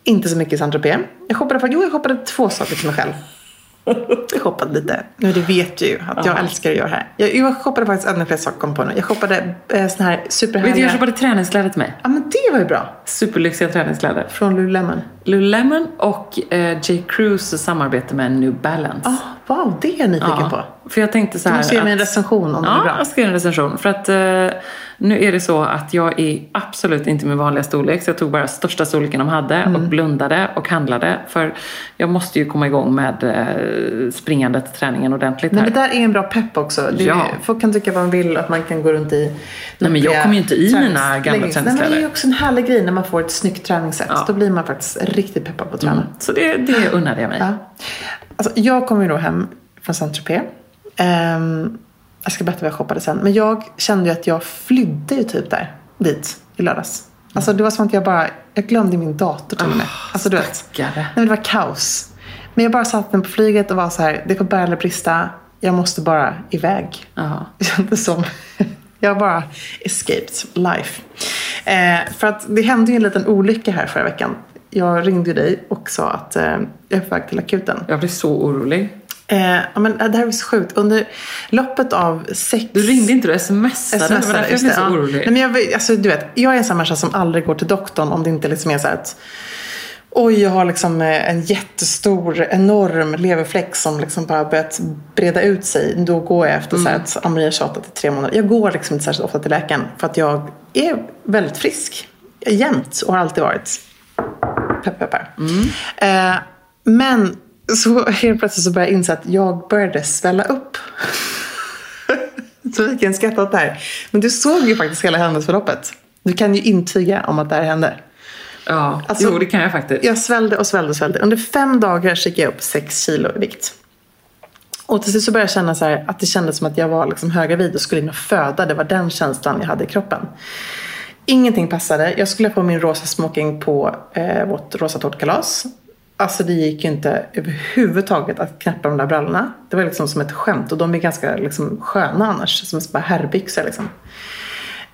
inte så mycket i. Jag shoppade, för, jo, jag shoppade två saker till mig själv. Jag shoppade lite. Nu det vet du ju att jag älskar att göra det här. Jag, jag shoppade faktiskt ännu fler saker på nu. Jag shoppade eh, såna här Vet du, superhärliga... jag köpade träningskläder till mig. Ja men det var ju bra. Superlyxiga träningskläder. Från Lululemon. Lululemon och eh, J. Crews samarbete med New Balance. Oh, wow, det är jag nyfiken på. För jag tänkte så Du här måste ge mig en recension om det Ja, är bra. jag ska göra en recension. För att eh, nu är det så att jag är absolut inte min vanliga storlek. Så jag tog bara största storleken de hade Mm. och blundade och handlade. För jag måste ju komma igång med eh, springandet, träningen ordentligt Men här. det där är en bra pepp också. Det, Ja. Folk kan tycka vad de vill, att man kan gå runt i Nej, men jag kommer ju inte i mina gamla men det är träningskläder. ju också en härlig grej när man får ett snyggt träningssätt. Ja. Då blir man faktiskt riktigt peppad på att träna. Mm. Så det, det unnade jag mig. Ja. Alltså, jag kom ju då hem från Saint-Tropez. Ehm, jag ska berätta vad jag shoppade sen. Men jag kände ju att jag flydde ju typ där, dit i lördags. Alltså det var som att jag bara, jag glömde min dator till och med. Alltså du vet. Stackare. Nej, men det var kaos. Men jag bara satt den på flyget och var så här, det får bära eller brista. Jag måste bara iväg. Ja. Det kändes som, jag bara escaped life. Eh, för att det hände ju en liten olycka här förra veckan. Jag ringde dig och sa att eh, jag är på väg till akuten. Jag blev så orolig. Eh, men det här är så sjukt. Under loppet av sex... Du ringde inte, du smsade. det var därför jag blev så ja. orolig. Nej, men jag, alltså, du vet, jag är en sån människa som aldrig går till doktorn om det inte liksom är så att Oj, jag har liksom eh, en jättestor, enorm leverfläck som liksom bara börjat breda ut sig. Då går jag efter så Mm. här att Maria tjatat i tre månader. Jag går liksom inte särskilt ofta till läkaren för att jag är väldigt frisk. Jämt och har alltid varit. Peppar, peppar. Mm. Eh, men så helt plötsligt så började jag inse att jag började svälla upp. så vi kan skratta åt det här. Men du såg ju faktiskt hela händelseförloppet. Du kan ju intyga om att det här hände. Ja, Alltså, jo det kan jag faktiskt. Jag svällde och svällde och svällde. Under fem dagar gick jag upp sex kilo i vikt. Och till slut så började jag känna så här, att det kändes som att jag var liksom höggravid och skulle in och föda. Det var den känslan jag hade i kroppen. Ingenting passade. Jag skulle få min rosa smoking på eh, vårt rosa tårtkalas. Alltså det gick ju inte överhuvudtaget att knäppa de där brallorna. Det var liksom som ett skämt. Och de är ganska liksom sköna annars. Som bara herrbyxor liksom.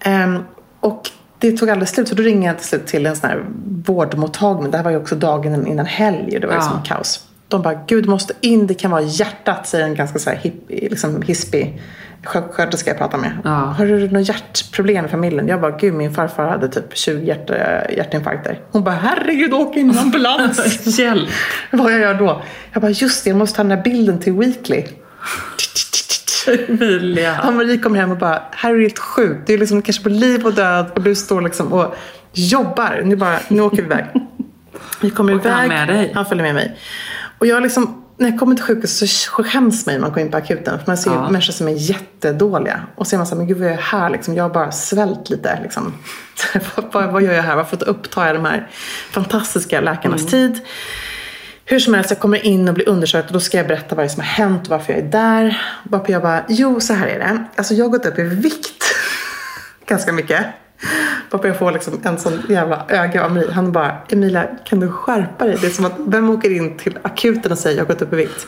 Ehm, och det tog aldrig slut. Så då ringde jag till slut till en sån här vårdmottagning. Det här var ju också dagen innan helg. och Det var Ja. liksom kaos. De bara, gud måste in, det kan vara hjärtat, säger en ganska så här hip, liksom hispig sjuksköterska jag pratar med. Ja. Har du något hjärtproblem i familjen? Jag bara, gud min farfar hade typ 20 hjärt, hjärtinfarkter. Hon bara, herregud åk in i ambulans. Hjälp! Vad jag gör då? Jag bara, just det, jag måste ta den här bilden till Weekly. Emilia. Ann-Marie kommer hem och bara, här är det helt sjukt. Det är liksom kanske på liv och död och du står liksom och jobbar. Nu, bara, nu åker vi iväg. Vi kommer Åker han iväg. med dig? Han följer med mig. Och jag liksom, när jag kommer till sjukhuset så skäms man när man går in på akuten. För man ser Ja. människor som är jättedåliga. Och så är man så här, men gud vad är jag här liksom? Jag har bara svält lite liksom. vad, vad, vad gör jag här? Varför upptar jag de här fantastiska läkarnas Mm. tid? Hur som helst, jag kommer in och blir undersökt och då ska jag berätta vad det är som har hänt och varför jag är där. Varpå jag bara, jo så här är det. Alltså jag har gått upp i vikt ganska mycket. Varpå jag får liksom en sån jävla öga av mig. Han bara, Emilia kan du skärpa dig? Det är som att, vem åker in till akuten och säger jag har gått upp i vikt?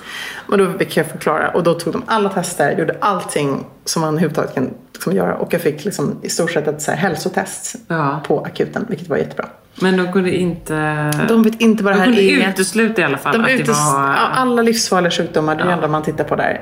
Och då fick jag förklara och då tog de alla tester, gjorde allting som man överhuvudtaget kan liksom göra. Och jag fick liksom i stort sett ett så här hälsotest Ja. på akuten, vilket var jättebra. Men de kunde inte... De vet inte vad det de här kunde är. utesluta i alla fall De att utes- det var... ja, alla livsfarliga sjukdomar, det är det Ja. enda man tittar på där.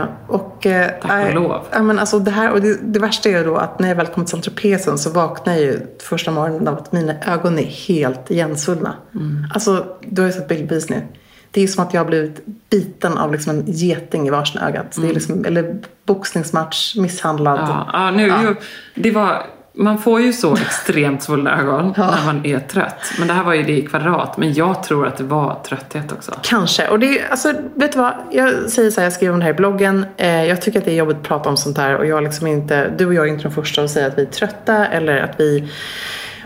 Eh, och, eh, Tack och lov. Ja, men alltså det, här, och det, det värsta är ju då att när jag väl kom till Saint-Tropez så vaknar jag ju första morgonen av att mina ögon är helt igensvullna. Mm. Alltså, du har ju sett bildbevis nu. Det är som att jag har blivit biten av liksom en geting i varsina ögat. Det är liksom, eller boxningsmatch, misshandlad. Mm. Ja, ja, nu, Jo, det var, man får ju så extremt svullna ögon när man är trött. Men det här var ju det i kvadrat. Men jag tror att det var trötthet också. Kanske. Och det är, alltså, vet du vad? Jag säger så här, jag skriver om det här i bloggen. Eh, jag tycker att det är jobbigt att prata om sånt här. Och jag liksom inte, du och jag är inte de första att säga att vi är trötta. Eller att vi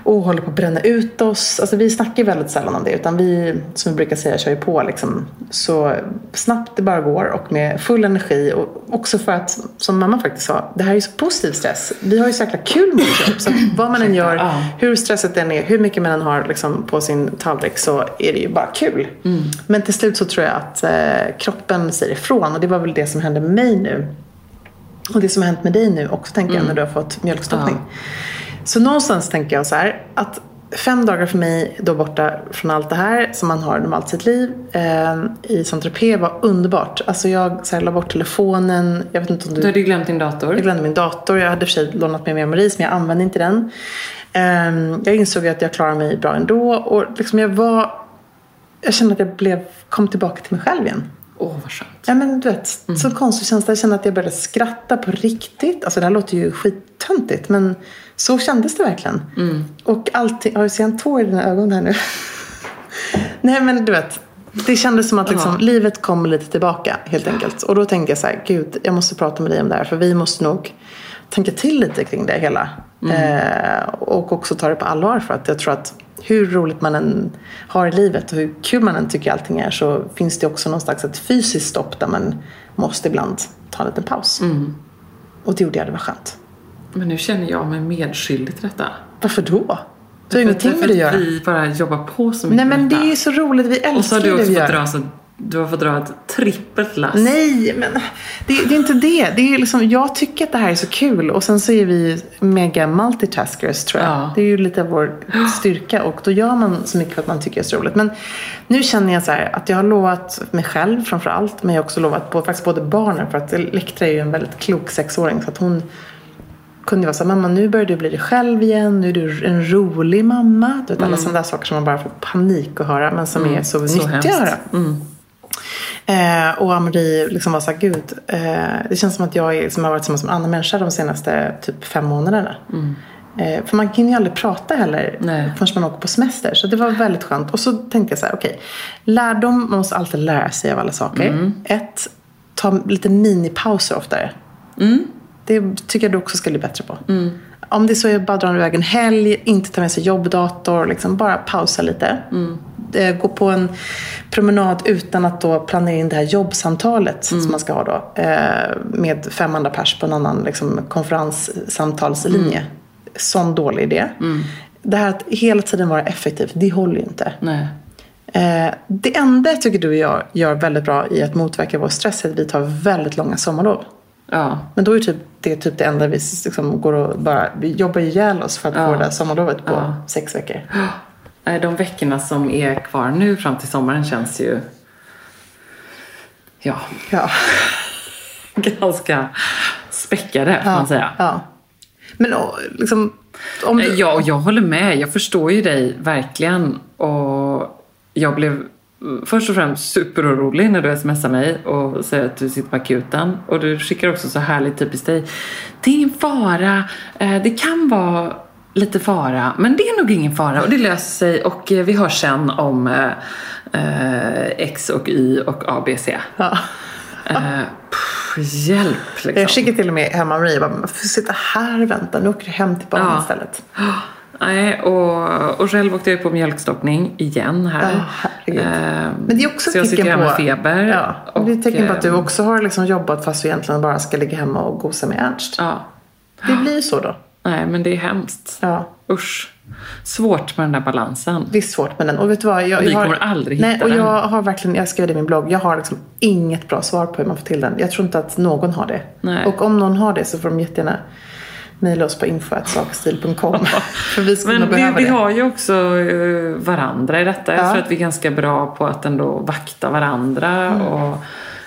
oh, håller på att bränna ut oss. Alltså, vi snackar väldigt sällan om det. Utan vi, som vi brukar säga, kör ju på liksom, så snabbt det bara går. Och med full energi. Och också för att, som mamma faktiskt sa, det här är så positiv stress. Vi har ju så jäkla kul med jobb. Så vad man än gör, Ja. hur stressigt den är, hur mycket man än har liksom, på sin tallrik så är det ju bara kul. Men till slut så tror jag att eh, kroppen säger ifrån och det var väl det som hände med mig nu. Och det som har hänt med dig nu också tänker jag när du har fått mjölkstoppning. Så någonstans tänker jag så här att fem dagar för mig då borta från allt det här som man har normalt sitt liv eh, i Saint-Tropez var underbart. Alltså jag så här, la bort telefonen, jag vet inte om du Du hade glömt din dator. jag glömde min dator. Jag hade för sig lånat med mig Maries men jag använde inte den. Ehm, jag insåg att jag klarade mig bra ändå. Och liksom jag var... Jag kände att jag blev, kom tillbaka till mig själv igen. Åh, vad skönt. Ja men du vet, så konstig känsla. Jag kände att jag började skratta på riktigt. Alltså det här låter ju skittöntigt men så kändes det verkligen. Och allting, har du sett en tår i dina ögon här nu? Nej men du vet, det kändes som att liksom, livet kom lite tillbaka helt enkelt. Och då tänkte jag så här, gud jag måste prata med dig om det här för vi måste nog tänka till lite kring det hela. Eh, och också ta det på allvar för att jag tror att hur roligt man än har i livet och hur kul man än tycker allting är så finns det också någon slags ett fysiskt stopp där man måste ibland ta en liten paus. Och det gjorde jag, det var skönt. Men nu känner jag mig medskyldig till detta. Varför då? Du har ingenting med det att göra. vi bara jobbar på så mycket Nej men det är ju så roligt, vi älskar Och så har du det också vi fått gör. dra, så, du har fått dra ett trippelt lass. Nej, men det, det är inte det. det är liksom, jag tycker att det här är så kul och sen så är vi mega multitaskers tror jag. Ja. Det är ju lite vår styrka och då gör man så mycket för att man tycker det är så roligt. Men nu känner jag så här att jag har lovat mig själv framför allt men jag har också lovat på, faktiskt både barnen för att Elektra är ju en väldigt klok sexåring så att hon kunde vara så mamma nu börjar du bli dig själv igen, nu är du en rolig mamma. Du vet alla sådana där saker som man bara får panik att höra men som är så, så nyttiga hemskt. att höra. Eh, och Amri liksom var så här, gud, eh, det känns som att jag är, som har varit med en annan människa de senaste typ fem månaderna. Eh, för man kan ju aldrig prata heller Nej. förrän man åker på semester. Så det var väldigt skönt. Och så tänkte jag så här, okej, lärdom, man måste alltid lära sig av alla saker. Ett, ta lite minipauser oftare. Det tycker jag du också ska bli bättre på. Om det så är bara dra en helg, inte ta med sig jobbdator, liksom bara pausa lite. Eh, Gå på en promenad utan att då planera in det här jobbsamtalet som man ska ha då. Eh, med fem andra pers på en annan liksom, konferenssamtalslinje. Sån dålig idé. Det här att hela tiden vara effektiv, det håller ju inte. Nej. Eh, det enda jag tycker du och jag gör väldigt bra i att motverka vår stress är att vi tar väldigt långa sommarlov. Ja. Men då är typ, det typ det enda vi liksom går och bara, vi jobbar ihjäl oss för att Ja. få det där sommarlovet på Ja. sex veckor. Nej, De veckorna som är kvar nu fram till sommaren känns ju Ja, Ja. ganska späckade får man säga. ja. Men liksom, om du... Ja, och jag håller med. Jag förstår ju dig verkligen. Och jag blev först och främst superorolig när du smsar mig och säger att du sitter på akuten. Och du skickar också så härligt typiskt dig. Det är ingen fara. Eh, Det kan vara lite fara, men det är nog ingen fara. Och det löser sig och eh, vi hörs sen om eh, eh, X och Y och ABC. Ja. Eh, pff, hjälp liksom. Jag skickade till och med hem Marie och bara, "Men får sitta här och vänta, nu åker du hem till barnen Ja. istället. Nej, och, och själv åkte jag på mjölkstockning igen här. Herregud. Ehm, Men det är också så jag sitter på... med feber. Ja, och det är ett tecken på att du ehm, också har liksom jobbat fast du egentligen bara ska ligga hemma och gosa med Ernst. Ja. Det blir ju så då. Nej, men det är hemskt. Ja. Usch. Svårt med den där balansen. Det är svårt med den. Och vet du vad? Jag, Vi jag har, kommer aldrig nej, hitta och den. jag har verkligen, jag skrev det i min blogg, jag har liksom inget bra svar på hur man får till den. Jag tror inte att någon har det. Nej. Och om någon har det så får de jättegärna mejla oss på info.sakstil.com. För vi skulle Men vi, behöva vi det. har ju också eh, varandra i detta. Jag Ja. tror att vi är ganska bra på att ändå vakta varandra. Mm. Och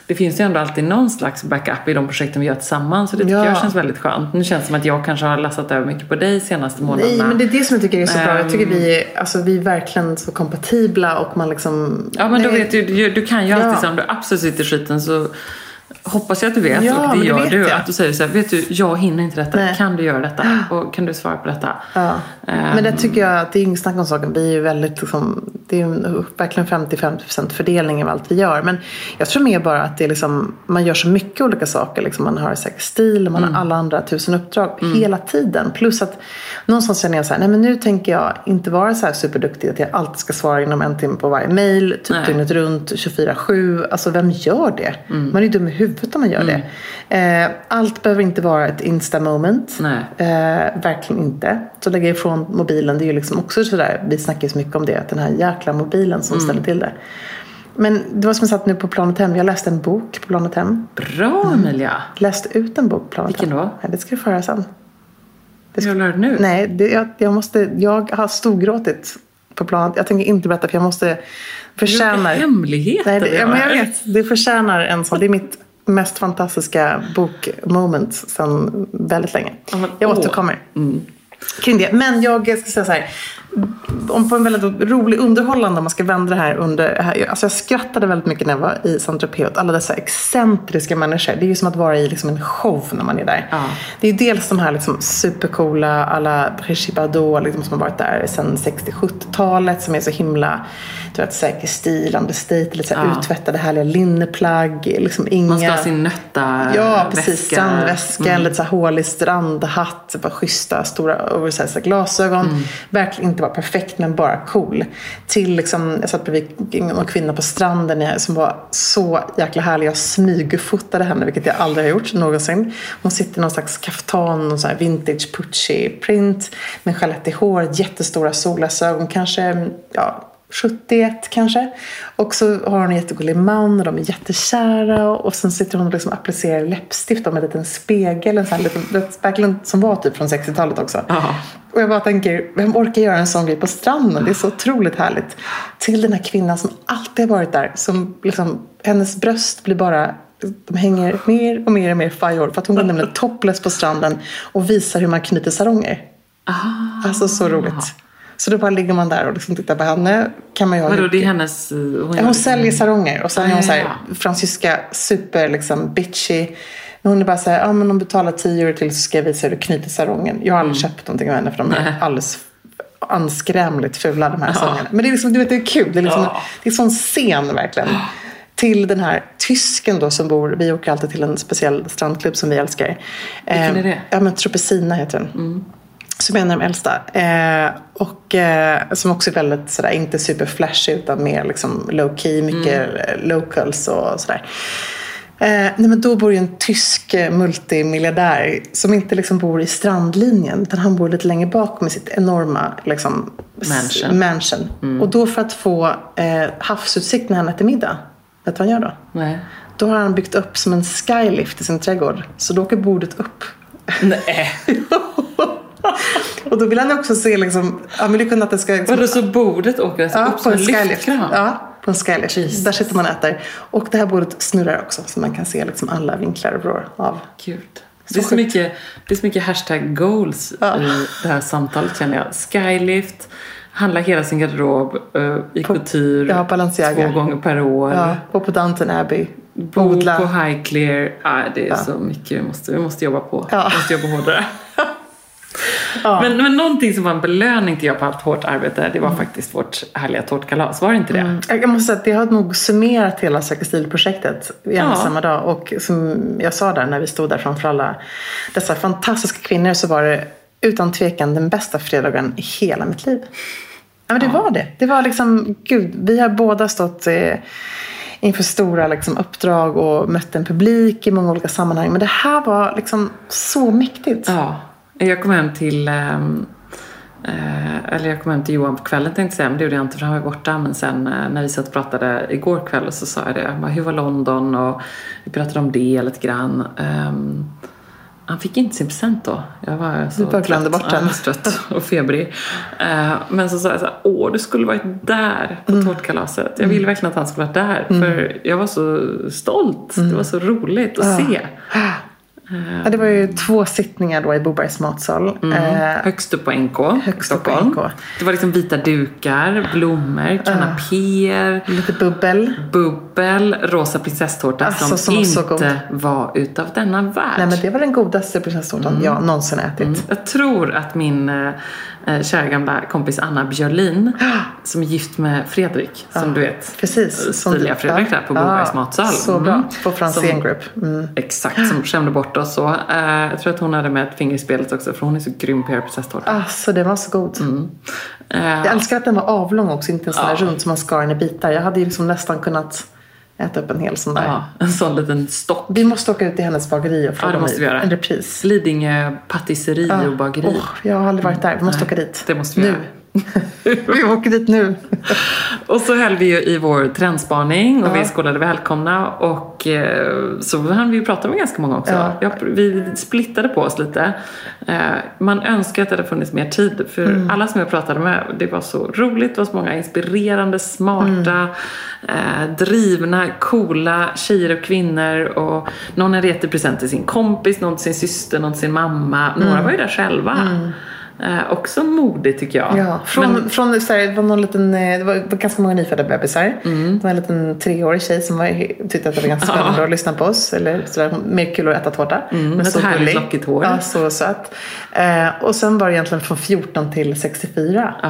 det finns ju ändå alltid någon slags backup i de projekten vi gör tillsammans. Och det tycker Ja. jag känns väldigt skönt. Nu känns det som att jag kanske har lastat över mycket på dig senaste månaderna. Nej, men det är det som jag tycker är så bra. Jag tycker Ehm. vi är, alltså, vi är verkligen så kompatibla och man liksom... Ja men då Nej. vet du, du, du kan ju alltid Ja. så om du absolut sitter i skiten så hoppas jag att du vet Ja, och det det gör vet du. jag. Att du säger så här, vet du jag hinner inte detta. Nej. Kan du göra detta? Och kan du svara på detta? Ja. Ehm, Men det tycker jag att det är inget snack om saken. Vi är ju väldigt liksom, det är ju verkligen 50-50% fördelning av allt vi gör. Men jag tror mer bara att det är liksom, man gör så mycket olika saker. Liksom man har säkert stil, man Mm. har alla andra tusen uppdrag hela tiden. Plus att någonstans känner jag så här, nej men nu tänker jag inte vara så här superduktig att jag alltid ska svara inom en timme på varje mail. Typ Nej. dygnet runt, 24-7. Alltså vem gör det? Mm. Man är ju dum i huvudet om man gör det. Eh, allt behöver inte vara ett insta-moment. Eh, verkligen inte. Så lägga ifrån mobilen, det är ju liksom också sådär, vi snackar ju så mycket om det, att den här jäkla mobilen som Mm. ställer till det. Men det var som jag satt nu på planet hem, jag läste en bok på planet hem. Bra Emilia! Läste ut en bok på planet Vilken hem. då? Ja, det ska du få höra sen. Hur gör du nu? Nej, det, jag, jag, måste, jag har storgråtit på planet. Jag tänker inte berätta för jag måste förtjänar... hemligheter Nej, det, ja, men jag vet. Det förtjänar en sån. Det är mitt mest fantastiska bokmoment sedan väldigt länge. Jag återkommer kring det. Men jag ska säga så här. Om på en väldigt rolig, underhållande, om man ska vända det här under... Alltså jag skrattade väldigt mycket när jag var i Saint Tropez åt alla dessa excentriska människor. Det är ju som att vara i liksom en show när man är där. Ja. Det är dels de här liksom supercoola, alla Brigitte Bardot liksom, som har varit där sedan 60-70-talet. Som är så himla, du vet, säker stil, understated, lite Ja. utvättade härliga linneplagg. Liksom inga... Man ska ha sin nötta Ja, precis. väska. Strandväska, Mm. lite så här hålig strandhatt, bara schyssta stora oversized glasögon. Mm. Verkligen inte vara perfekt men bara cool. Till liksom, jag satt bredvid en kvinna på stranden som var så jäkla härlig. Jag smygfotade henne, vilket jag aldrig har gjort någonsin. Hon sitter i någon slags kaftan, någon sån här vintage Pucci print med chalett i hår, jättestora solglasögon, kanske ja, 71 kanske. Och så har hon en jättegullig man och de är jättekära. Och sen sitter hon och liksom applicerar läppstift med en liten spegel. En sån här liten, verkligen som var typ från 60-talet också. Ja. Och jag bara tänker, vem orkar göra en sån grej på stranden? Det är så otroligt härligt. Till den här kvinnan som alltid har varit där. Som liksom, hennes bröst blir bara de hänger mer och mer och mer fajor. För att hon går nämligen topless på stranden och visar hur man knyter saronger. Alltså så roligt. Så då bara ligger man där och liksom tittar på henne. Kan man ju Vadå, det är hennes... eh, Hon, Ja, hon säljer saronger och sen är hon så här, Ah, fransyska super liksom bitchy. Men hon är bara så här, ja men om du betalar 10 euro till så ska jag visa hur du knyter sarongen. Jag har aldrig köpt någonting av henne för de är Mm. Alldeles anskrämligt fula de här sarongerna. Men det är liksom, du vet det är kul. Det är liksom, Ja. det är sån scen verkligen. Till den här tysken då som bor, vi åker alltid till en speciell strandklubb som vi älskar. Vilken är det? Ja men Tropicina heter den. Som är en av de äldsta. Eh, och eh, som också är väldigt sådär, inte super flashy utan mer liksom low key, mycket eh, locals och sådär. Eh, nej men då bor ju en tysk eh, multimiljardär som inte liksom bor i strandlinjen utan han bor lite längre bak med sitt enorma liksom, Mansion. mansion. Och då för att få eh, havsutsikt när han äter middag, vet du vad han gör då? Nej. Då har han byggt upp som en skylift i sin trädgård. Så då åker bordet upp. Nej. Och då vill han också se liksom, ja men det kunde att det ska... Liksom, Vadå, så bordet åker alltså ja, upp som en lyftkran? Ja, på en Skylish. Där sitter man och äter. Och det här bordet snurrar också så man kan se liksom alla vinklar och vrår av. Gud. Det är, så mycket, det är så mycket hashtag goals Ja. i det här samtalet känner jag. Skylift, handla hela sin garderob uh, i couture ja, två gånger per år. Ja, gå på Downton Abbey. Bo Odla. på High Clear. Ja, det är så mycket vi måste, vi måste jobba på. Ja. Vi måste jobba hårdare. men, men någonting som var en belöning till jag på allt hårt arbete, det var Mm. faktiskt vårt härliga tårtkalas. Var det inte det? Jag måste säga att det har nog summerat hela Söka stil-projektet i en Ja. samma dag. Och som jag sa där när vi stod där framför alla dessa fantastiska kvinnor så var det utan tvekan den bästa fredagen i hela mitt liv. Ja, men det var det. Det var liksom, gud, vi har båda stått eh, inför stora liksom, uppdrag och mött en publik i många olika sammanhang. Men det här var liksom så mäktigt. Ja. Jag kom hem till ehm, eh, eller jag kom hem till Johan på kvällen tänkte jag säga, men det gjorde jag inte för han var borta. Men sen eh, när vi satt och pratade igår kväll så sa jag det. Bara, Hur var London? Och vi pratade om det lite grann. Ehm, han fick inte sin present då. Jag var så Du bara glömde bort den. Ja, trött och febrig. Eh, men så sa jag så här, åh du skulle varit där på Mm. tårtkalaset. Jag ville verkligen att han skulle varit där. För jag var så stolt. Mm. Det var så roligt att se. Ja, det var ju två sittningar då i Bobergs matsal. Eh, Högst upp på NK. Högst upp på. NK. Det var liksom vita dukar, blommor, kanapéer, lite bubbel. bubbel, rosa prinsesstårta Alltså, som, som inte var utav denna värld. Nej men det var den godaste prinsesstårtan jag någonsin ätit. Jag tror att min eh, eh, kära gamla kompis Anna Björlin, som är gift med Fredrik, som du vet. Precis. som Stiliga du- Fredrik där på Bobergs matsal. Så bra. Mm. På Franzén Group. Mm. Exakt, som skämde bort oss så. Eh, jag tror att hon hade med ett finger i spelet också, för hon är så grym på att göra prinsesstårta. Alltså den var så god. Eh, Jag älskar att den var avlång också, inte en sån där Ja. rund som man skar den i bitar. Jag hade ju liksom nästan kunnat äta upp en hel sån där. ja, en sån liten stock. Vi måste åka ut till hennes bageri och Ja, fråga det om måste vi göra. en repris. Lidingö patisserie och bageri. Åh, jag har aldrig varit där. Vi måste åka dit. Det måste vi nu. vi åker dit nu. Och så höll vi ju i vår trendspaning och Ja. vi skålade välkomna och eh, så hann vi ju prata med ganska många också. Ja. Jag, vi splittade på oss lite. Eh, man önskar att det hade funnits mer tid för Mm. alla som jag pratade med, det var så roligt, det var så många inspirerande, smarta, Mm. eh, drivna, coola tjejer och kvinnor och någon hade gett en present till sin kompis, någon till sin syster, någon till sin mamma. Några Mm. var ju där själva. Eh, också modigt tycker jag. Ja, från, Men- från, så här, det var någon liten, eh, det var var ganska många nyfödda bebisar. Det var en liten treårig tjej som var, tyckte att det var ganska spännande att lyssna på oss. Eller så där, mer kul att äta tårta. Men ett härligt lockigt hår. Ja, så söt. Eh, och sen var det egentligen från 14 till 64. Ja.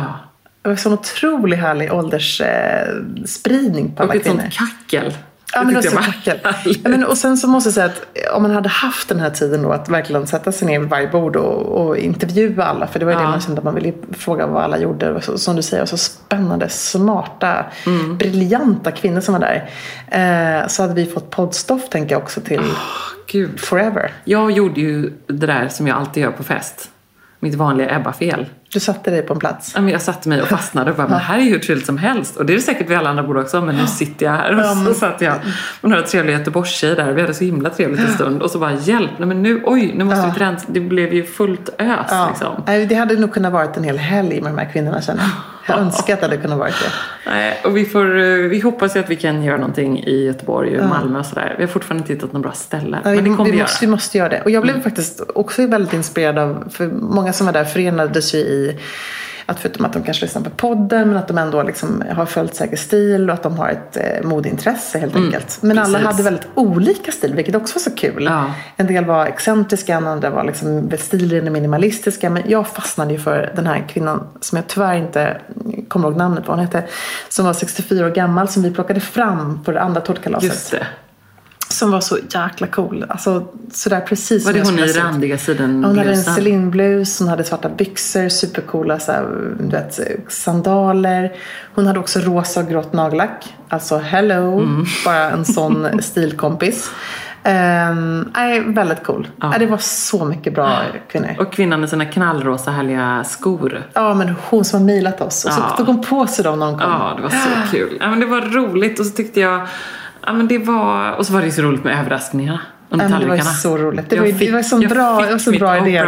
Det var en sån otrolig härlig åldersspridning eh, på alla Och ett kvinnor. sånt kackel. Ja, Det men var kackel. härligt. Ja, men, och sen så måste jag säga att om man hade haft den här tiden då att verkligen sätta sig ner vid varje bord och, och intervjua alla. För det var ju det Ja. man kände att man ville fråga vad alla gjorde. Så, som du säger, så spännande, smarta, Mm. briljanta kvinnor som var där. Eh, så hade vi fått poddstoff tänker jag också till Gud. forever. Jag gjorde ju det där som jag alltid gör på fest. Mitt vanliga Ebba-fel. Du satte dig på en plats. Ja, men Jag satte mig och fastnade och bara, men här är ju hur trevligt som helst. Och det är det säkert vid alla andra bord också, men nu sitter jag här. Och så satt jag med några trevliga Göteborgstjejer där. Vi hade så himla trevligt en stund. Och så bara, hjälp, nej men nu, oj, nu måste vi rensa. Det blev ju fullt ös Ja. liksom. Det hade nog kunnat varit en hel helg med de här kvinnorna känner jag. Jag önskar att det hade kunnat varit det. Nej, och vi, får, eh, vi hoppas ju att vi kan göra någonting i Göteborg och Malmö och sådär. Vi har fortfarande inte hittat något bra ställe. Ja, men det kommer vi, vi, göra. måste, vi måste göra det. Och jag blev faktiskt också väldigt inspirerad av, för många som var där förenades ju i att förutom att de kanske lyssnar på podden men att de ändå liksom har följt säker stil och att de har ett eh, modintresse helt enkelt. Men alla precis. hade väldigt olika stil vilket också var så kul. Ja. En del var excentriska, andra var liksom stilen minimalistiska. Men jag fastnade ju för den här kvinnan som jag tyvärr inte kommer ihåg namnet på. Hon hette. Som var 64 år gammal som vi plockade fram på det andra tårtkalaset. Just det. Som var så jäkla cool. Alltså sådär precis Var det hon i randiga sidan Hon hade en blusen? Celine-blus, hon hade svarta byxor, supercoola så här, du vet, sandaler. Hon hade också rosa och grått nagellack. Alltså hello, Mm. bara en sån stilkompis. Um, nej, väldigt cool. Ja. Nej, det var så mycket bra kvinnor. Och kvinnan i sina knallrosa härliga skor. Ja, men hon som har mejlat oss. Och så Ja. tog hon på sig dem när hon kom. Ja, det var så kul. Ja, men det var roligt och så tyckte jag Ja, men det var... Och så var det ju så roligt med överraskningarna under Ja, det var ju så roligt. Det Jag var, fick- det var så bra, var så bra idé.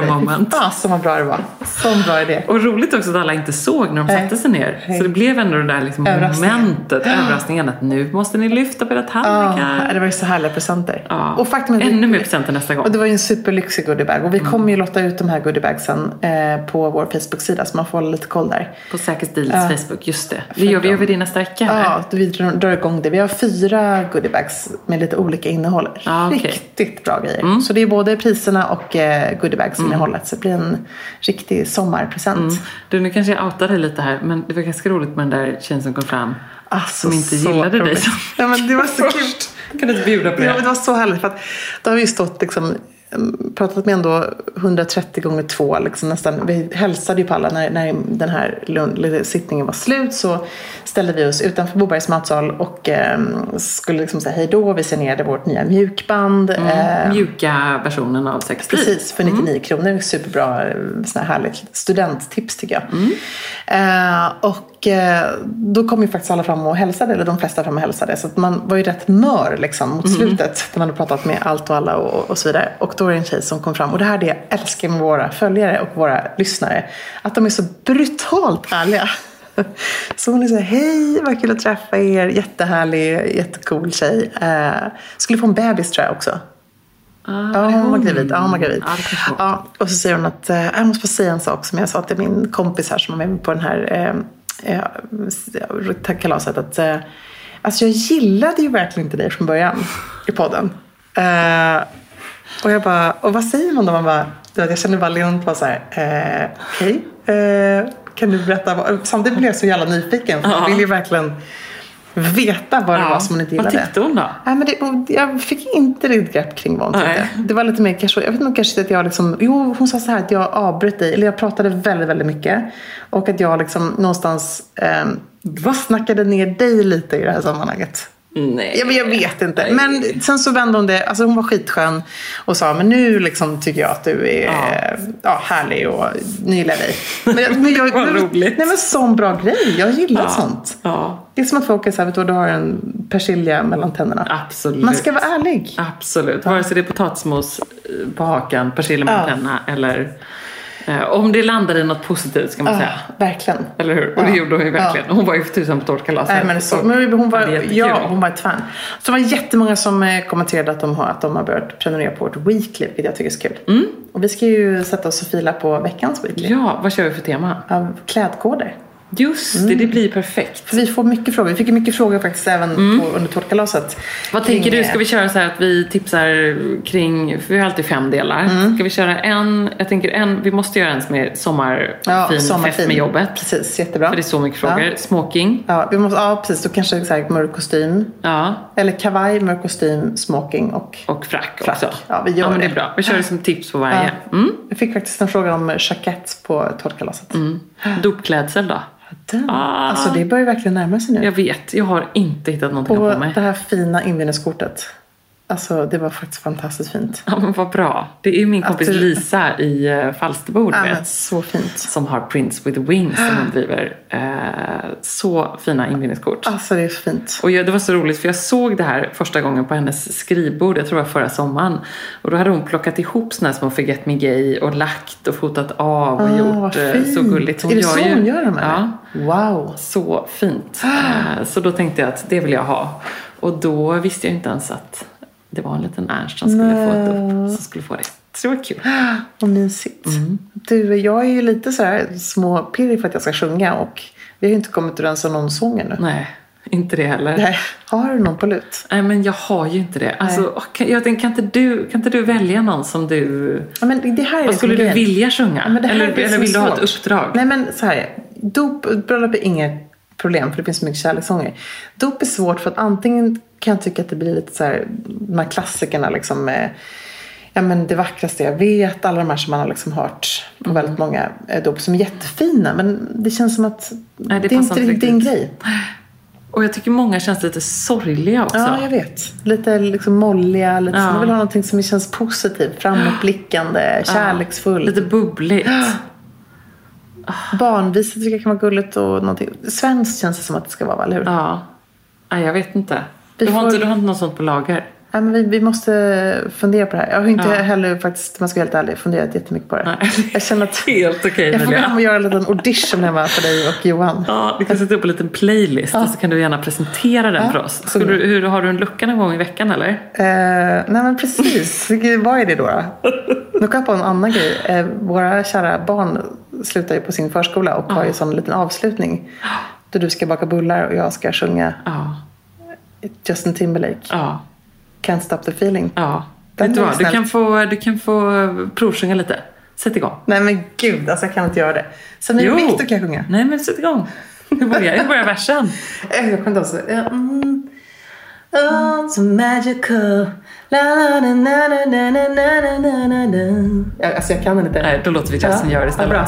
Fasen vad bra det var. Sån bra idé. Och roligt också att alla inte såg när de Nej. satte sig ner. Nej. Så det blev ändå det där liksom Överraskningen. momentet, överraskningen att nu måste ni lyfta på era Ja, tallrikar. det var ju så härliga presenter. Ja. Och faktum att- Ännu mer presenter nästa gång. Och det var ju en superlyxig goodiebag. Och vi kommer ju lotta ut de här goodiebagsen eh, på vår Facebook-sida. Så man får hålla lite koll där. På Säker Stils Ja. Facebook, just det. Det gör vi, gör vi det nästa vecka? Ja, vi drar igång det. Vi har fyra goodiebags med lite olika innehåll. Ja, okej. Riktigt bra grejer. Så det är både priserna och eh, goodiebags-innehållet. Så det blir en riktig sommarpresent. Mm. Du, nu kanske jag outar dig lite här, men det var ganska roligt med den där tjejen som kom fram. Alltså, som inte så gillade dig. roligt. som- Ja, men det var så kul. Kan du inte bjuda på Ja, det? men det var så härligt. För att då har vi ju stått liksom, mm, pratat med ändå 130 gånger två. Liksom nästan. Vi hälsade ju på alla när, när den här lund, sittningen var slut. Så ställde vi oss utanför Bobergs matsal och eh, skulle liksom säga hej då. Vi signerade vårt nya mjukband. Eh, Mjuka versionen av Säker Stil. Precis, för 99 kronor. Superbra, eh, sån här härligt studenttips tycker jag. Eh, och eh, då kom ju faktiskt alla fram och hälsade, eller de flesta fram och hälsade. Så man var ju rätt mör liksom mot slutet. När man hade pratat med allt och alla och, och så vidare. Och då är det en tjej som kom fram. Och det här är det jag älskar med våra följare och våra lyssnare. Att de är så brutalt ärliga. Så hon är så här, hej vad kul att träffa er, jättehärlig, jättecool tjej. Eh, skulle få en bebis tror jag också. Ja, hon var gravid. Ja, hon var gravid. Ja, var. Och så säger hon att eh, jag måste få säga en sak som jag sa till min kompis här som var med på den här eh, eh, kalaset. Att, eh, alltså jag gillade ju verkligen inte dig från början i podden. Eh, och jag bara, och vad säger man då? Man bara, jag kände bara leende på så här, eh, okej, eh, kan du berätta? Vad? Samtidigt blev jag så jävla nyfiken. För jag ville ju verkligen veta vad det var som hon inte Vad gillade. tyckte hon då? Nej, men det, jag fick inte riktigt grepp kring vad hon tyckte. Nej. Det var lite mer kanske, jag vet nog kanske att jag liksom, jo hon sa så här att jag avbröt dig, eller jag pratade väldigt, väldigt mycket. Och att jag liksom någonstans eh, snackade ner dig lite i det här sammanhanget. Nej. Ja, men jag vet inte. Men sen så vände hon det, alltså hon var skitskön och sa men nu liksom tycker jag att du är ja. härlig och nu gillar jag dig. Men, jag- men jag, Vad roligt. Nej men sån bra grej, jag gillar sånt. Ja, Det är som att folk är såhär, vet du du har en persilja mellan tänderna. absolut. Man ska vara ärlig. Absolut. Vare sig det är potatismos eh, på hakan, persilja mellan Ja. tänderna eller eh, om det landar i något positivt ska man Ja, säga. verkligen. Eller hur? Och det Ja. gjorde hon ju verkligen. Hon var ju för tusan på tårtkalaset. Nej, men så, men hon, var, Ja, hon var ett fan. Så det var jättemånga som eh, kommenterade att de, har, att de har börjat prenumerera på vårt Weekly, vilket jag tycker är så kul. Och vi ska ju sätta oss och fila på veckans Weekly. Ja, vad kör vi för tema? Av klädkoder. Just det, det blir perfekt. Vi får mycket frågor. Vi fick mycket frågor faktiskt även på, under tårtkalaset. Mm. Vad tänker du? eh, Ska vi köra så här att vi tipsar kring, för vi har alltid fem delar. Mm. Ska vi köra en, jag tänker en, vi måste göra en som är sommarfin ja, fest sommarfin. med jobbet. Precis, jättebra. För det är så mycket frågor. Smoking. Ja, vi måste, ja precis. Då kanske så här, mörk kostym. Ja. Eller kavaj, mörk kostym, smoking och... Och frack, Frack. också. Ja, vi gör men det är bra. Vi kör det som tips på varje. Mm. Jag fick faktiskt en fråga om jackett på tårtkalaset. Dopklädsel då? Den. Ah. Alltså det börjar verkligen närma sig nu. Jag vet, jag har inte hittat någonting Och på mig. det här fina inbjudningskortet. Alltså det var faktiskt fantastiskt fint. Ja, men vad bra. Det är min kompis du- Lisa i uh, Falsterbo, Ja, vet. så fint. Som har Prince with Wings som hon driver. Eh, så fina inbjudningskort. Alltså det är så fint. Och jag, det var så roligt för jag såg det här första gången på hennes skrivbord, jag tror det var förra sommaren. Och då hade hon plockat ihop såna här små Forget Me Gay och lagt och fotat av och Ah, gjort eh, så gulligt. är det så ju- hon gör dem? Ja, eller? Wow. så fint. Eh, så då tänkte jag att det vill jag ha. Och då visste jag inte ens att det var en liten Ernst som skulle få ett upp, som skulle få det. Så det var kul. Vad mysigt. Mm. Du, jag är ju lite så här småpirrig för att jag ska sjunga och vi har ju inte kommit överens om någon sång ännu. Nej, inte det heller. Nej. Har du någon på lut? Nej, men jag har ju inte det. Alltså, kan, jag tänkte, kan, inte du, kan inte du välja någon som du... Ja, men det här är Vad skulle du grejen. vilja sjunga? Ja, eller eller vill du ha ett uppdrag? Nej men så här. Dop, bröllop är inget problem för det finns så mycket kärlekssånger. Dop är svårt för att antingen kan jag tycka att det blir lite så här, de här klassikerna liksom med Ja men det vackraste jag vet, alla de här som man har liksom hört på Mm. väldigt många eh, dop som är jättefina. Men det känns som att Nej, det det, är inte riktigt din grej. Och jag tycker många känns lite sorgliga också. Ja, jag vet. Lite liksom molliga, lite Ja. Man vill ha någonting som känns positivt, framåtblickande, kärleksfull. Lite bubbligt. Barnviset tycker jag kan vara gulligt och någonting. Svenskt känns det som att det ska vara, eller hur? Ja. Nej, jag vet inte. Vi Du har, får- inte, du har inte något sånt på lager? Ja, men vi, vi måste fundera på det här. Jag har inte Ja. heller faktiskt, om jag ska vara helt ärlig, funderat jättemycket på det. Nej. Jag känner att Helt okej jag får gå hem och det. göra en liten audition hemma för dig och Johan. Ja, du kan sätta upp en liten playlist och så kan du gärna presentera den Ja, för oss. bra. du, hur, har du en lucka någon gång i veckan eller? Eh, nej men precis. Vad är det då? då? Nu kom jag på en annan grej. Eh, våra kära barn slutar ju på sin förskola och har ju sån liten avslutning. Då du ska baka bullar och jag ska sjunga Ja, Justin Timberlake. ja, Can't stop the feeling. ja. Den Vet du vad, du kan, få, du kan få provsjunga lite. Sätt igång. Nej men gud, alltså jag kan inte göra det. Samir och Viktor kan sjunga. Nej men sätt igång. Hur börjar, hur börjar versen? Eh, Jag kommer inte ihåg. mm. Oh, so magical. La, la, na, na, na, na, na, na, na, na, Alltså jag kan den inte. Nej, då låter vi Justin Ja, göra det ja, bra.